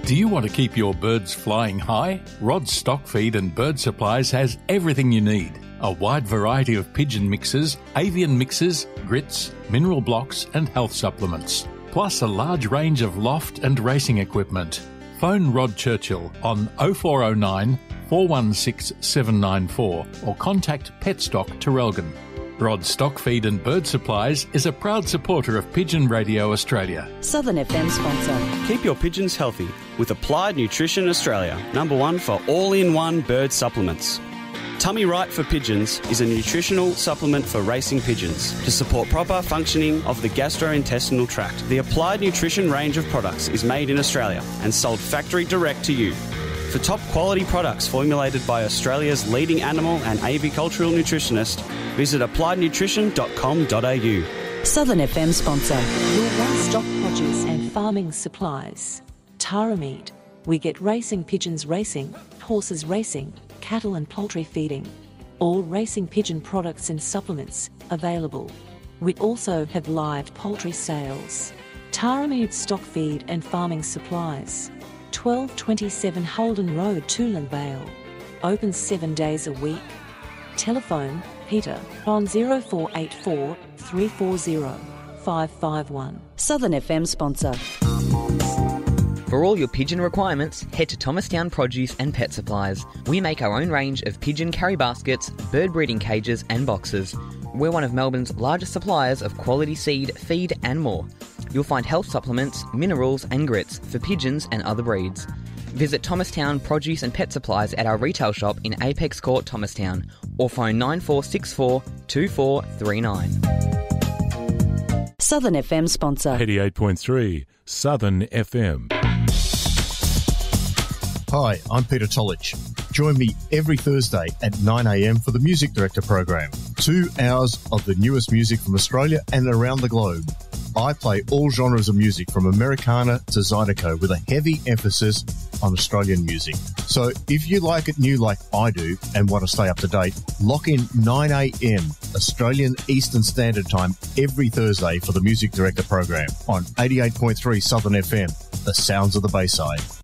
Do you want to keep your birds flying high? Rod's Stock Feed and Bird Supplies has everything you need. A wide variety of pigeon mixes, avian mixes, grits, mineral blocks, and health supplements. Plus a large range of loft and racing equipment. Phone Rod Churchill on 0409 416 794 or contact Petstock Traralgon. Rod Stock Feed and Bird Supplies is a proud supporter of Pigeon Radio Australia. Southern FM sponsor. Keep your pigeons healthy with Applied Nutrition Australia, number one for all in one bird supplements. Tummy Right for Pigeons is a nutritional supplement for racing pigeons to support proper functioning of the gastrointestinal tract. The Applied Nutrition range of products is made in Australia and sold factory direct to you. For top quality products formulated by Australia's leading animal and avicultural nutritionist, visit appliednutrition.com.au. Southern FM sponsor. Your one stop produce and farming supplies. Tara Meat. We get racing pigeons racing, horses racing, cattle and poultry feeding. All racing pigeon products and supplements available. We also have live poultry sales. Taramead stock feed and farming supplies. 1227 Holden Road, Toolern Vale. Open seven days a week. Telephone Peter on 0484 340 551. Southern FM sponsor. For all your pigeon requirements, head to Thomastown Produce and Pet Supplies. We make our own range of pigeon carry baskets, bird breeding cages, and boxes. We're one of Melbourne's largest suppliers of quality seed, feed, and more. You'll find health supplements, minerals, and grits for pigeons and other breeds. Visit Thomastown Produce and Pet Supplies at our retail shop in Apex Court, Thomastown, or phone 9464 2439. Southern FM sponsor. 88.3 Southern FM. Hi, I'm Peter Tolich. Join me every Thursday at 9am for the Music Director program. Two hours of the newest music from Australia and around the globe. I play all genres of music from Americana to Zydeco with a heavy emphasis on Australian music. So if you like it new like I do and want to stay up to date, lock in 9am Australian Eastern Standard Time every Thursday for the Music Director program on 88.3 Southern FM, the sounds of the Bayside.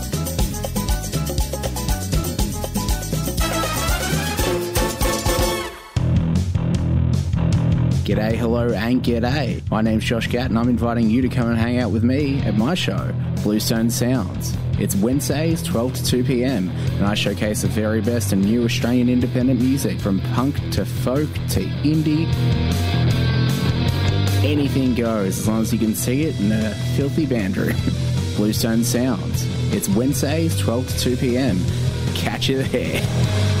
G'day, hello, and g'day. My name's Josh Gatt, and I'm inviting you to come and hang out with me at my show, Bluestone Sounds. It's Wednesdays, 12 to 2 p.m., and I showcase the very best and new Australian independent music from punk to folk to indie. Anything goes as long as you can see it in a filthy band room. Bluestone Sounds. It's Wednesdays, 12 to 2 p.m. Catch you there.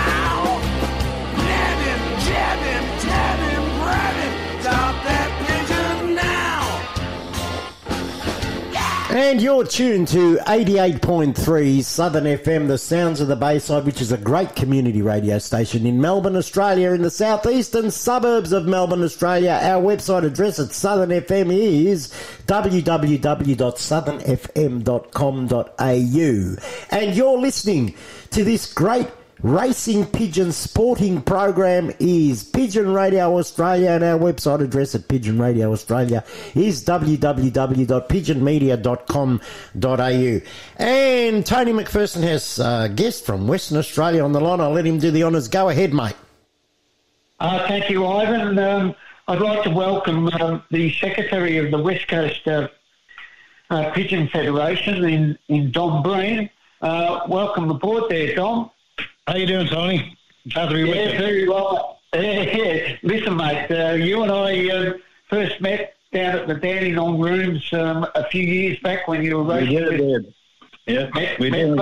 And you're tuned to 88.3 Southern FM, the sounds of the Bayside, which is a great community radio station in Melbourne, Australia, in the southeastern suburbs of Melbourne, Australia. Our website address at Southern FM is www.southernfm.com.au. And you're listening to this great Racing Pigeon sporting program is Pigeon Radio Australia, and our website address at Pigeon Radio Australia is www.pigeonmedia.com.au. And Tony McPherson has a guest from Western Australia on the line. I'll let him do the honours. Go ahead, mate. Uh, thank you, Ivan. Um, I'd like to welcome um, the Secretary of the West Coast uh, uh, Pigeon Federation in, in Dom Breen. Uh, welcome aboard there, Dom. How you doing, Tony? Glad to be with yeah, you. very well. Yeah, yeah. Listen, mate, uh, you and I uh, first met down at the Dandenong Rooms um, a few years back when you were We racing with did. Yeah, Met, we did.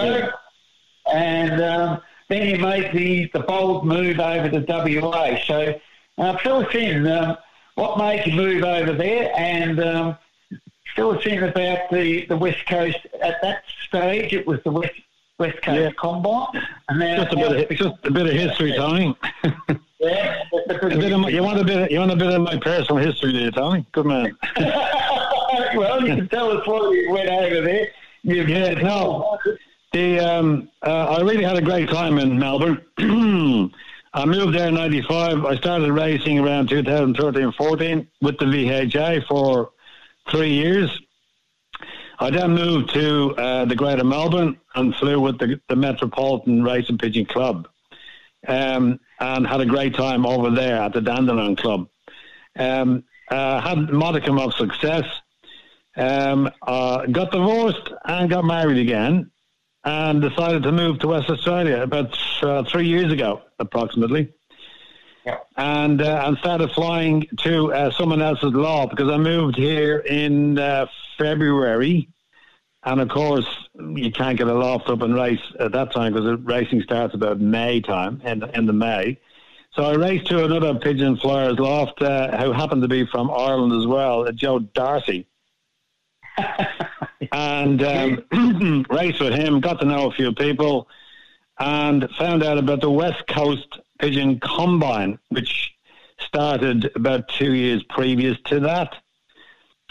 And um, then you made the, the bold move over to WA. So uh, fill us in. Um, what made you move over there? And um, fill us in about the, the West Coast. At that stage, it was the West West Coast Yeah. Combine. And now Just a bit of just a bit of history, Tony. Yeah, my, you want a bit? Of, you want a bit of my personal history, there, Tony? Good man. well, you can tell us what you went over there. You, yeah, no. The um, uh, I really had a great time in Melbourne. I moved there in '95. I started racing around 2013-14 with the VHA for three years. I then moved to uh, the Greater Melbourne and flew with the, the Metropolitan Racing Pigeon Club, um, and had a great time over there at the Dandelion Club. Um, uh, had a modicum of success. Um, uh, got divorced and got married again, and decided to move to West Australia about uh, three years ago, approximately. Yeah. And uh, and started flying to uh, someone else's law because I moved here in uh, February, and of course you can't get a loft up and race at that time because the racing starts about May time, end end of May. So I raced to another pigeon flyers loft uh, who happened to be from Ireland as well, uh, Joe Darcy and um, raced with him, got to know a few people, and found out about the West Coast Pigeon Combine, which started about two years previous to that,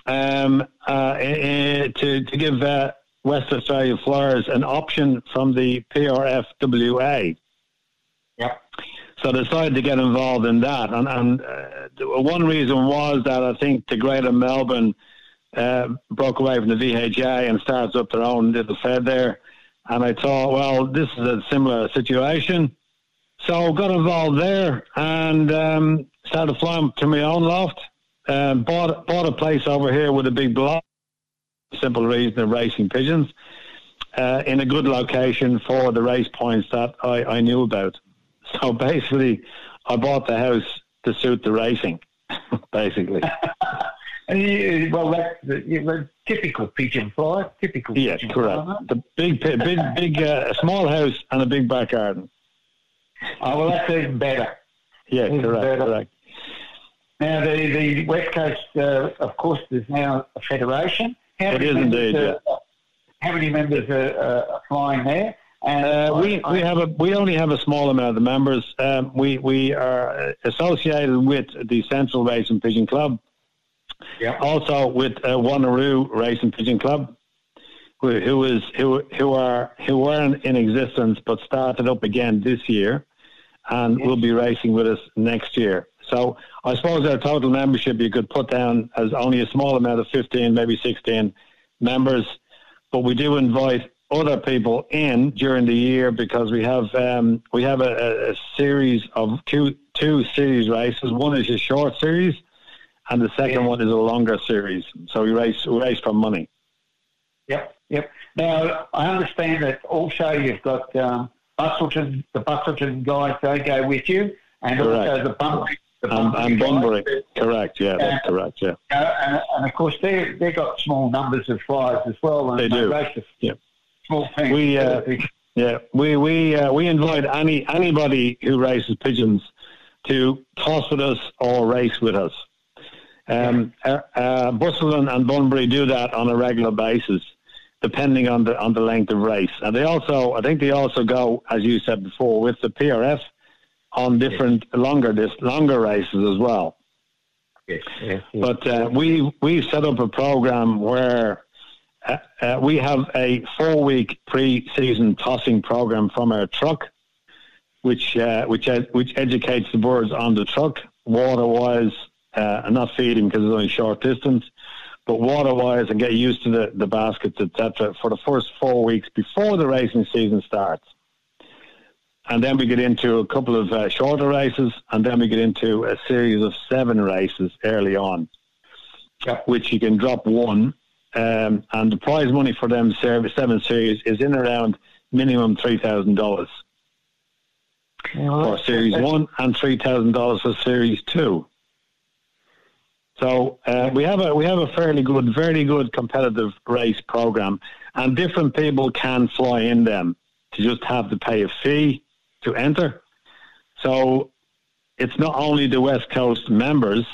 um, uh, eh, to, to give uh, West Australia Flyers an option from the PRFWA. Yep. So I decided to get involved in that. And, and uh, one reason was that I think the Greater Melbourne uh, broke away from the VHA and started up their own little fed there. And I thought, well, this is a similar situation. So got involved there and um, started flying to my own loft. Um, bought bought a place over here with a big block. Simple reason of racing pigeons uh, in a good location for the race points that I, I knew about. So basically, I bought the house to suit the racing. basically, And you, well, that's you know, typical pigeon fly. Typical. yeah, pigeon correct. fly. The big, big, big, uh, small house and a big back garden. Oh, well, that's even better. Yeah, Even correct, better. correct. Now, the, the West Coast, uh, of course, there's now a federation. How It members indeed, are- How many members are, uh, are flying there? And Uh, we we have a we only have a small amount of members. Um, we we are associated with the Central Racing Pigeon Club, Yeah. also with uh, Wanneroo Racing Pigeon Club, who, who is who who are who weren't in existence but started up again this year, and will be racing with us next year. So I suppose our total membership you could put down as only a small amount of fifteen, maybe sixteen members, but we do invite other people in during the year because we have um, we have a, a, series of two two series races. One is a short series, and the second one is a longer series. So we race we race for money. Yep, yep. Now, I understand that also you've got um, Busselton, the Busselton guys, they go with you, and also the Bunbury. The And, and. Bunbury, correct? Yeah, that's Yeah. correct. Yeah, Uh, and, and of course, they they've got small numbers of flyers as well. And They do. yeah. small. We uh, yeah we we uh, we invite any anybody who races pigeons to toss with us or race with us. Um, uh, uh, Busselton and Bunbury do that on a regular basis, depending on the on the length of race. And they also, I think, they also go, as you said before, with the PRF on different longer dis- longer races as well. Yes, yes, yes. But uh, we we set up a program where uh, uh, we have a four week pre season tossing program from our truck, which uh, which ed- which educates the birds on the truck, water wise, uh, and not feeding because it's only short distance, but water wise and get used to the, the baskets, etc. For the first four weeks before the racing season starts. And then we get into a couple of uh, shorter races, and then we get into a series of seven races early on, which you can drop one. Um, and the prize money for them seven series is in around minimum three thousand dollars for series one and three thousand dollars for series two. So uh, we have a we have a fairly good, very good competitive race program, and different people can fly in them to just have to pay a fee to enter. So it's not only the West Coast members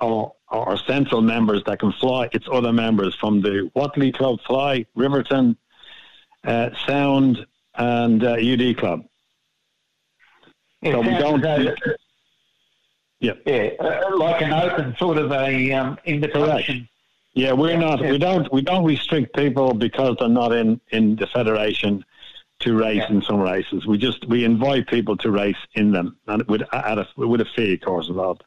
or, or central members that can fly, it's other members from the Watley Club Fly, Riverton, uh, Sound, and uh, UD Club. So we don't. Yeah. Yeah, uh, like an open sort of a um, invitation. Yeah, we're not. We don't. We don't restrict people because they're not in in the federation to race in some races. We just we invite people to race in them, and with at a with a fee, of course, involved.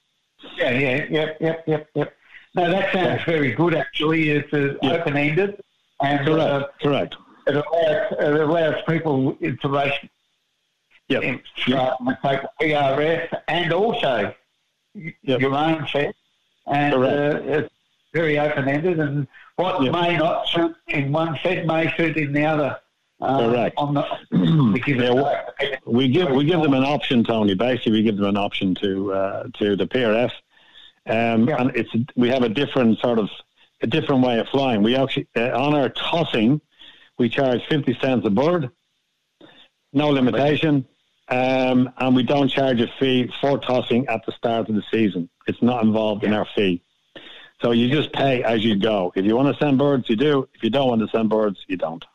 Yeah, yeah, yep, yep, yep, yep. No, that sounds very good. Actually, it's uh, open ended, and Correct. uh, Correct. it allows it allows people to race. Yep. In, uh, take PRF and also your own set, and uh, it's very open ended. And what may not suit in one set may suit in the other. Uh, Correct. On the, to give away. We give we give them an option, Tony. Basically, we give them an option to uh, to the PRF, um, and it's we have a different sort of a different way of flying. We actually uh, on our tossing, we charge fifty cents a bird, no limitation, um, and we don't charge a fee for tossing at the start of the season. It's not involved in our fee. So you just pay as you go. If you want to send birds, you do. If you don't want to send birds, you don't.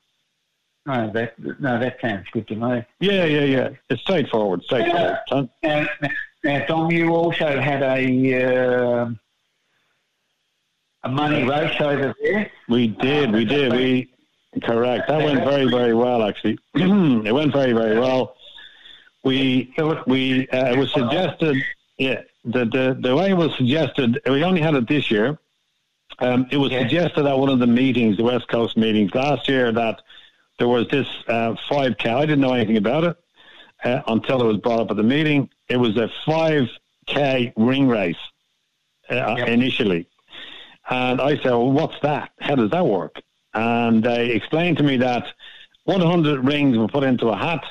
No, that no, that sounds good to me. Yeah, yeah, yeah. It's straightforward. Straightforward. son. Now, now, Tom, you also had a uh, a money race over there. We did, we did, we correct. That went very, very well. Actually, it went very, very well. We we uh, it was suggested, yeah. The the the way it was suggested, we only had it this year. Um, it was suggested at one of the meetings, the West Coast meetings last year, that there was this uh, 5K. I didn't know anything about it uh, until it was brought up at the meeting. It was a 5K ring race uh, initially. And I said, well, what's that? How does that work? And they explained to me that 100 rings were put into a hat.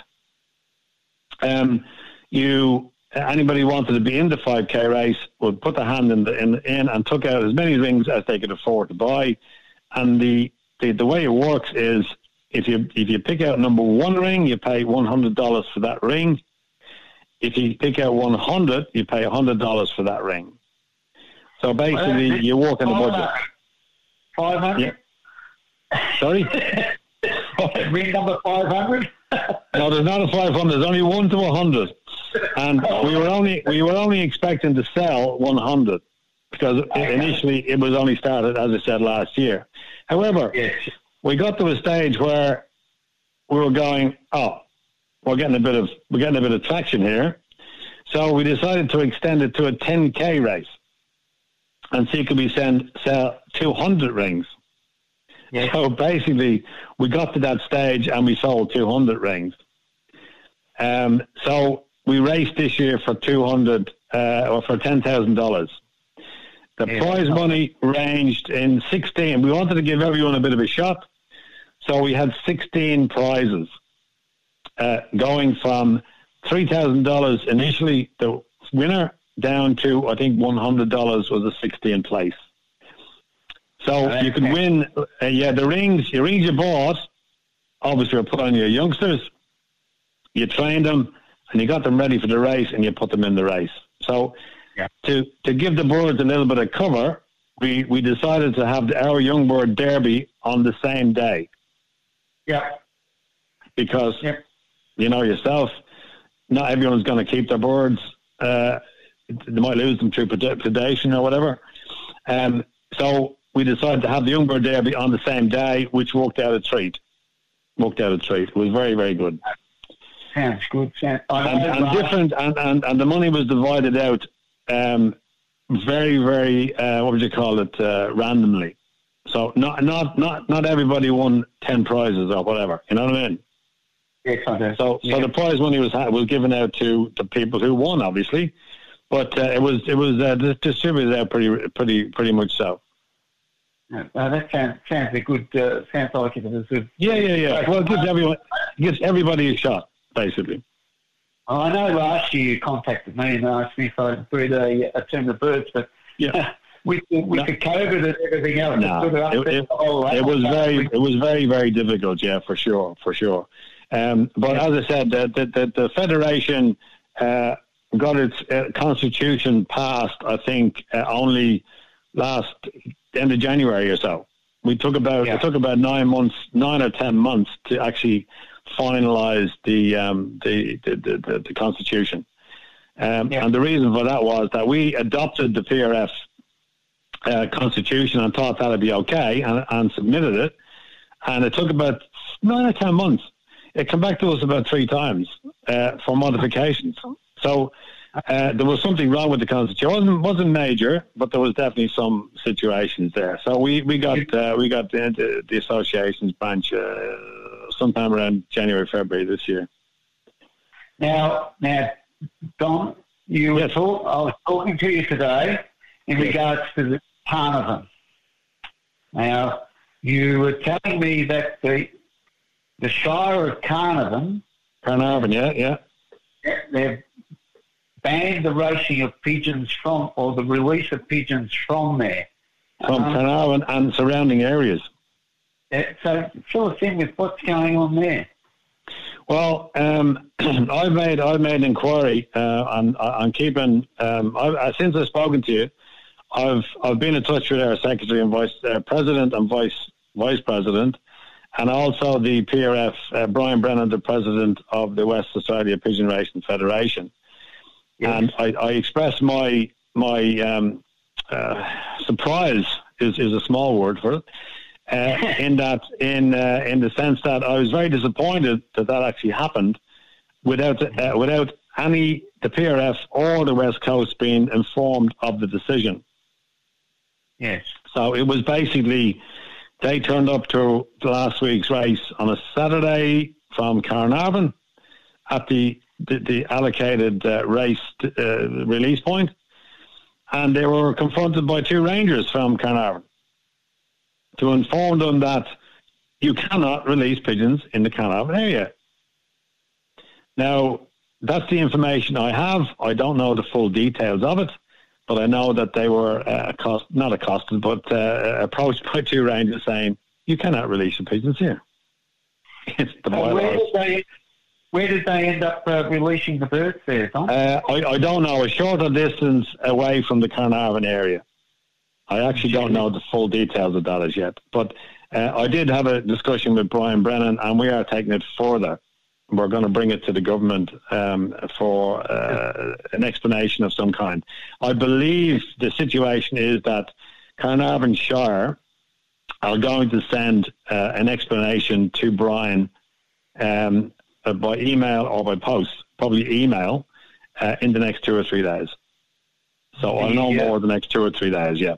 Um, you anybody who wanted to be in the 5k race would put the hand in the in, in and took out as many rings as they could afford to buy. And the, the the way it works is if you if you pick out number one ring, you pay one hundred dollars for that ring. If you pick out one hundred, you pay hundred dollars for that ring. So basically, you walk in the budget. Five hundred. Sorry. Ring number five hundred. No, there's not a 500. There's only one to a 100, and we were only we were only expecting to sell 100 because initially it was only started, as I said last year. However, we got to a stage where we were going, oh, we're getting a bit of we're getting a bit of traction here, so we decided to extend it to a 10k race, and see could we send sell 200 rings. So basically, we got to that stage and we sold 200 rings. Um, so we raced this year for 200 uh, or for $10,000. The prize money ranged in 16. We wanted to give everyone a bit of a shot. So we had 16 prizes uh, going from $3,000 initially, the winner, down to, I think, $100 was the 16th place. So you could win, uh, yeah, the rings, the rings you bought, obviously were put on your youngsters. You trained them and you got them ready for the race and you put them in the race. So to, to give the birds a little bit of cover, we, we decided to have the, our young bird derby on the same day Yeah. because you know yourself, not everyone's going to keep their birds. Uh, they might lose them through predation or whatever. Um, so we decided to have the young bird derby on the same day, which worked out a treat. Worked out a treat. It was very, very good. Sounds good. Sounds, And, and different, and, and, and the money was divided out um, very, very, uh, what would you call it, uh, randomly. So not, not, not, not everybody won 10 prizes or whatever. You know what I mean? I. So, Yeah. so the prize money was was given out to the people who won, obviously, but uh, it was it was uh, distributed out pretty pretty pretty much so. No, that sounds sounds a good. Uh, sounds like it was a. Yeah, yeah, yeah. Well, it gives everyone it gives everybody a shot, basically. I know last year you contacted me and asked me if I'd breed a, a team of birds, but yeah. with the, with the COVID and everything else, No, it sort of it, it, it was very it was very very difficult. Yeah, for sure, for sure. Um, but as I said, the, the, the, the federation uh, got its uh, constitution passed. I think uh, only last end of January or so. We took about it took about nine months, nine or ten months to actually finalise the, um, the, the, the the the constitution. Um, And the reason for that was that we adopted the PRF uh, constitution and thought that'd be okay and, and submitted it. And it took about nine or ten months. It came back to us about three times uh, for modifications. So uh, there was something wrong with the constitution. It wasn't wasn't major, but there was definitely some situations there. So we we got uh, we got into the associations branch uh, sometime around January February this year. Now, now, Don, you were talk, I was talking to you today in regards to the Carnarvon. Now, you were telling me that the the Shire of Carnarvon, Carnarvon, yeah, yeah, they've banned the racing of pigeons from, or the release of pigeons from there. from Um, Carnarvon and surrounding areas. uh, So, fill us in with what's going on there. Well, um, I've made I've made an inquiry uh, on on keeping. Um, I, I, since I've spoken to you, I've I've been in touch with our secretary and vice uh, president and vice vice president, and also the PRF uh, Brian Brennan, the president of the West Australia Pigeon Racing Federation, and I, I expressed my my um, uh, surprise is is a small word for it. Uh, in that, in uh, in the sense that I was very disappointed that that actually happened without uh, without any the PRF or the West Coast being informed of the decision. Yes. So it was basically they turned up to last week's race on a Saturday from Carnarvon at the the, the allocated uh, race uh, release point, and they were confronted by two rangers from Carnarvon to inform them that you cannot release pigeons in the Carnarvon area. Now, that's the information I have. I don't know the full details of it, but I know that they were uh, accost- not accosted, but uh, approached by two rangers saying, "You cannot release your pigeons here." It's the So where did they where did they end up uh, releasing the birds there, Don? Uh, I, I don't know. A shorter distance away from the Carnarvon area. I actually don't know the full details of that as yet. But uh, I did have a discussion with Brian Brennan, and we are taking it further. We're going to bring it to the government um, for uh, an explanation of some kind. I believe the situation is that Carnarvon Shire are going to send uh, an explanation to Brian um, uh, by email or by post, probably email, uh, in the next two or three days. So I'll know Yeah. more the next two or three days, yeah.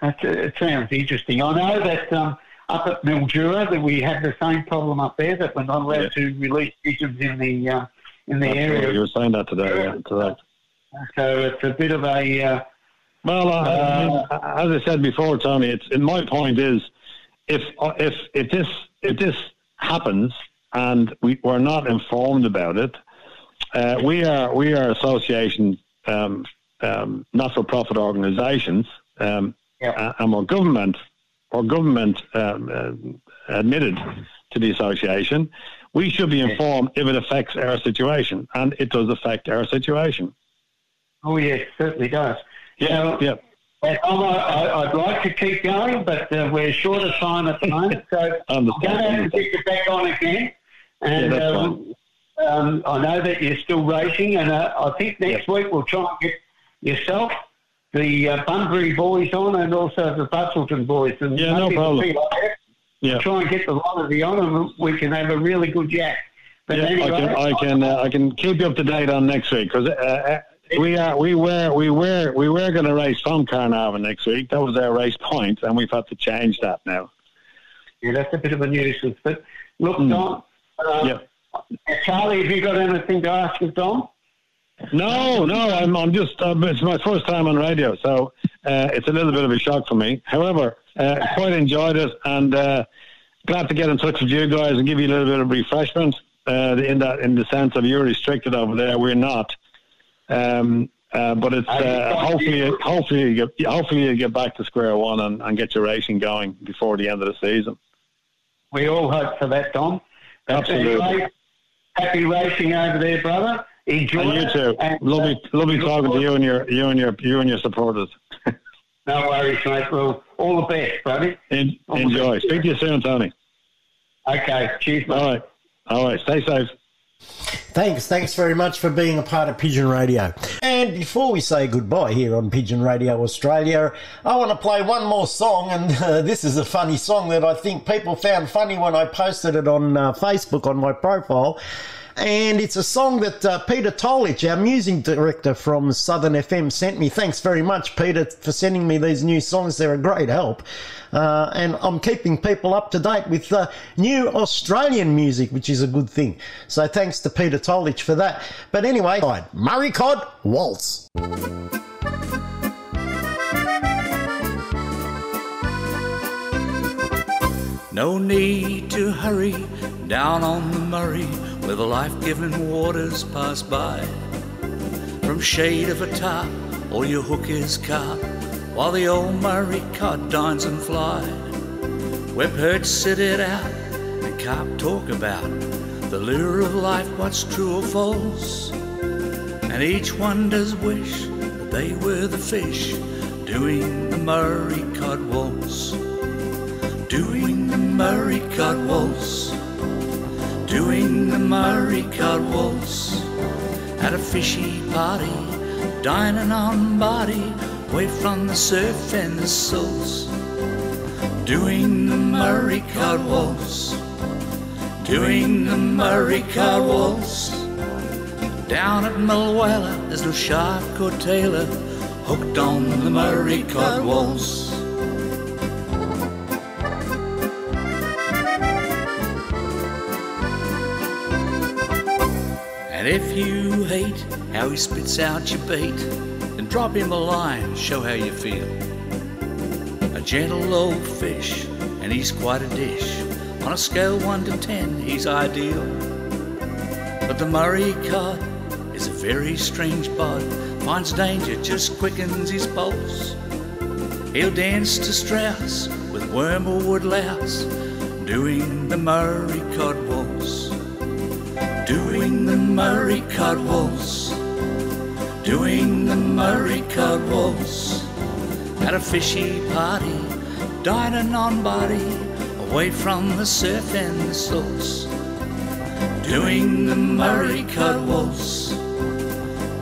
That's, it sounds interesting. I know that um, up at Mildura that we had the same problem up there that we're not allowed to release pigeons in the uh, in the area. You were saying that today, yeah, today. So it's a bit of a uh, Well, uh, I mean, as I said before, Tony, it's and my point is, if if if this if this happens and we we're not informed about it, uh, we are we are association um, um, not for profit organisations, um, and we're government or government um, uh, admitted to the association. We should be informed if it affects our situation, and it does affect our situation. oh yes, certainly does. Yeah, yeah. I, I'd like to keep going, but uh, we're short of time at the moment, so I'm going to have to get you back on again. And Yeah, that's um, um, I know that you're still racing, and uh, I think next week we'll try and get yourself, the uh, Bunbury boys on, and also the Busselton boys. And Yeah, no problem. Yeah. Try and get the lot of the on, and we can have a really good yak. But Yeah, anyway, I can I can uh, I can keep you up to date on next week because uh, uh, we are we were we were we were going to race from Carnarvon next week. That was our race point, and we've had to change that now. Yeah, that's a bit of a nuisance. But look, Hmm. Don, uh, Charlie, have you got anything to ask of Don? No, no, I'm I'm just uh, it's my first time on radio, so uh, it's a little bit of a shock for me. However, uh, quite enjoyed it, and uh, glad to get in touch with you guys and give you a little bit of refreshment uh, in that in the sense of you're restricted over there, we're not. Um, uh, but it's uh, hopefully hopefully you get hopefully you get back to square one and, and get your racing going before the end of the season. We all hope for that, Don. Absolutely. Happy racing over there, brother. Enjoy And you too. And, lovely, uh, lovely look talking to you and your you and your you and your supporters. No worries, mate. Well, all the best, buddy. En- All the enjoy. best. Speak to you soon, Tony. Okay. Cheers, mate. All right. All right. Stay safe. Thanks, thanks very much for being a part of Pigeon Radio. And before we say goodbye here on Pigeon Radio Australia, I want to play one more song, and uh, this is a funny song that I think people found funny when I posted it on uh, Facebook on my profile. And it's a song that uh, Peter Tolich, our music director from Southern FM, sent me. Thanks very much, Peter, for sending me these new songs. They're a great help. Uh, and I'm keeping people up to date with uh, new Australian music, which is a good thing. So thanks to Peter Tolich for that. But anyway, Murray Cod Waltz. No need to hurry down on the Murray where the life giving waters pass by. From shade of a tarp, all your hook is carp, while the old Murray cod dines and fly. Where perch sit it out and carp talk about the lure of life, what's true or false. And each one does wish that they were the fish doing the Murray cod waltz doing the Murray Cod Waltz, doing the Murray Cod Waltz at a fishy party, dining on body, away from the surf and the salts, doing the Murray Cod Waltz, doing the Murray Cod Waltz. Down at Mulwala, there's no shark or tailor hooked on the Murray Cod Waltz. If you hate how he spits out your bait, then drop him a line, show how you feel. A gentle old fish, and he's quite a dish. On a scale 1 to 10, he's ideal. But the Murray cod is a very strange bud, finds danger, just quickens his pulse. He'll dance to Strauss with worm or woodlouse, doing the Murray cod waltz Murray Cod Waltz, doing the Murray Cod Waltz at a fishy party, dining on body, away from the surf and the salts, doing the Murray Cod Waltz,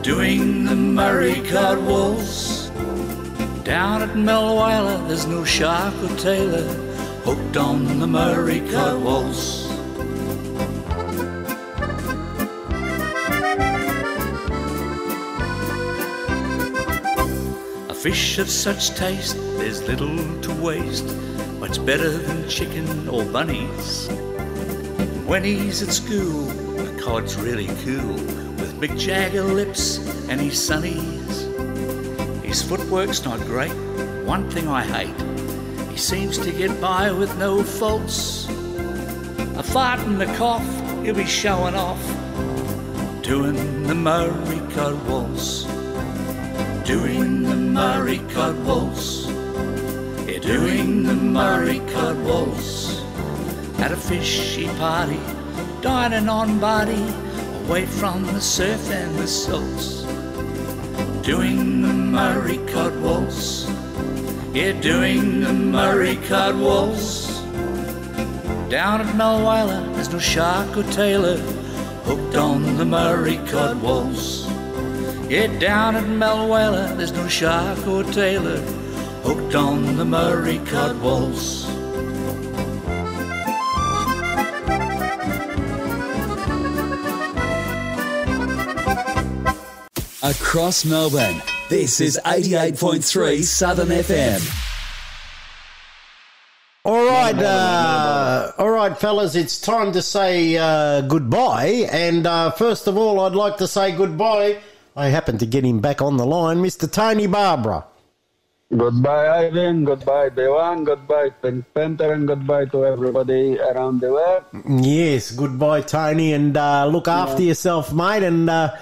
doing the Murray Cod Waltz. Down at Mulwala, there's no shark or tailor hooked on the Murray Cod Waltz. Fish of such taste, there's little to waste, much better than chicken or bunnies. When he's at school, the cod's really cool, with Mick Jagger lips and his sunnies. His footwork's not great, one thing I hate, he seems to get by with no faults. A fart and a cough, he'll be showing off, doing the Murray Cod Waltz doing the Murray Cod Waltz. Yeah, doing the Murray Cod Waltz. At a fishy party, dining on body, away from the surf and the salts. Doing the Murray Cod Waltz. Yeah, doing the Murray Cod Waltz. Down at Mulwala, there's no shark or tailor hooked on the Murray Cod Waltz. Yeah, down at Mulwala, there's no shark or tailor hooked on the Murray Cod Waltz. Across Melbourne, this is 88.3 Southern FM. All right, uh, all right, fellas, it's time to say uh, goodbye. And uh, first of all, I'd like to say goodbye. I happen to get him back on the line, Mr. Tony Barbara. Goodbye, Ivan. Goodbye, Dewan. Goodbye, Pen- Penter, and goodbye to everybody around the world. Yes, goodbye, Tony, and uh, look after yourself, mate. And uh,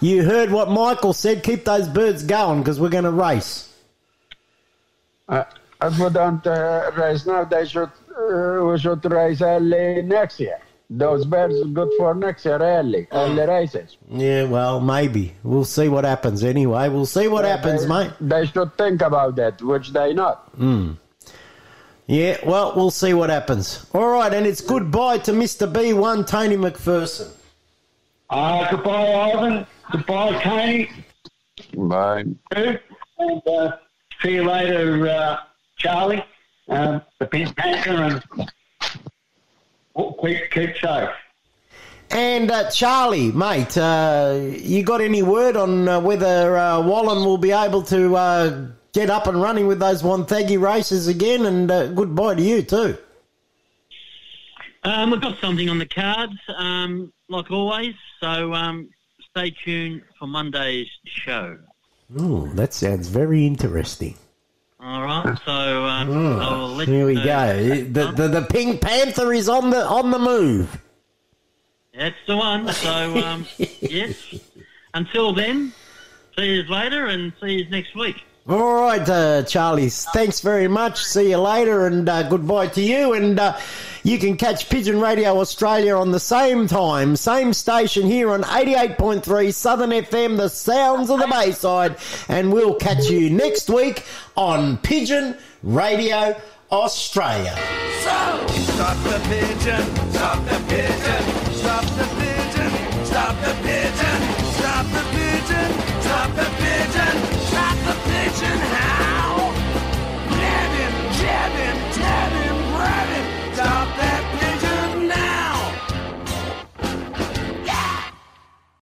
you heard what Michael said. Keep those birds going because we're going to race. Uh, if we don't uh, race now, they should, uh, we should race early next year. Those birds are good for next year early, early races. Yeah, well, maybe. We'll see what happens anyway. We'll see what happens, they, mate. They should think about that, which they not. Hmm. Yeah, well, we'll see what happens. All right, and it's goodbye to Mr. B1, Tony McPherson. Uh, goodbye, Ivan. Goodbye, Tony. Bye. And uh, see you later, uh, Charlie. Um, the pin painter, and oh, keep, keep safe. And uh, Charlie, mate, uh, you got any word on uh, whether uh, Wallen will be able to uh, get up and running with those Wonthaggi races again? And uh, goodbye to you too. Um, we've got something on the cards, um, like always. So um, stay tuned for Monday's show. Oh, that sounds very interesting. All right. So um, Oh, here you we know. go. The, the the Pink Panther is on the on the move. That's the one. So um, yes. Until then, see you later, and see you next week. All right, uh, Charlie. Thanks very much. See you later, and uh, goodbye to you. And uh, you can catch Pigeon Radio Australia on the same time, same station here on 88.3 Southern FM, the sounds of the Bayside. And we'll catch you next week on Pigeon Radio Australia. So, stop the pigeon, stop the pigeon, stop the pigeon, stop the pigeon.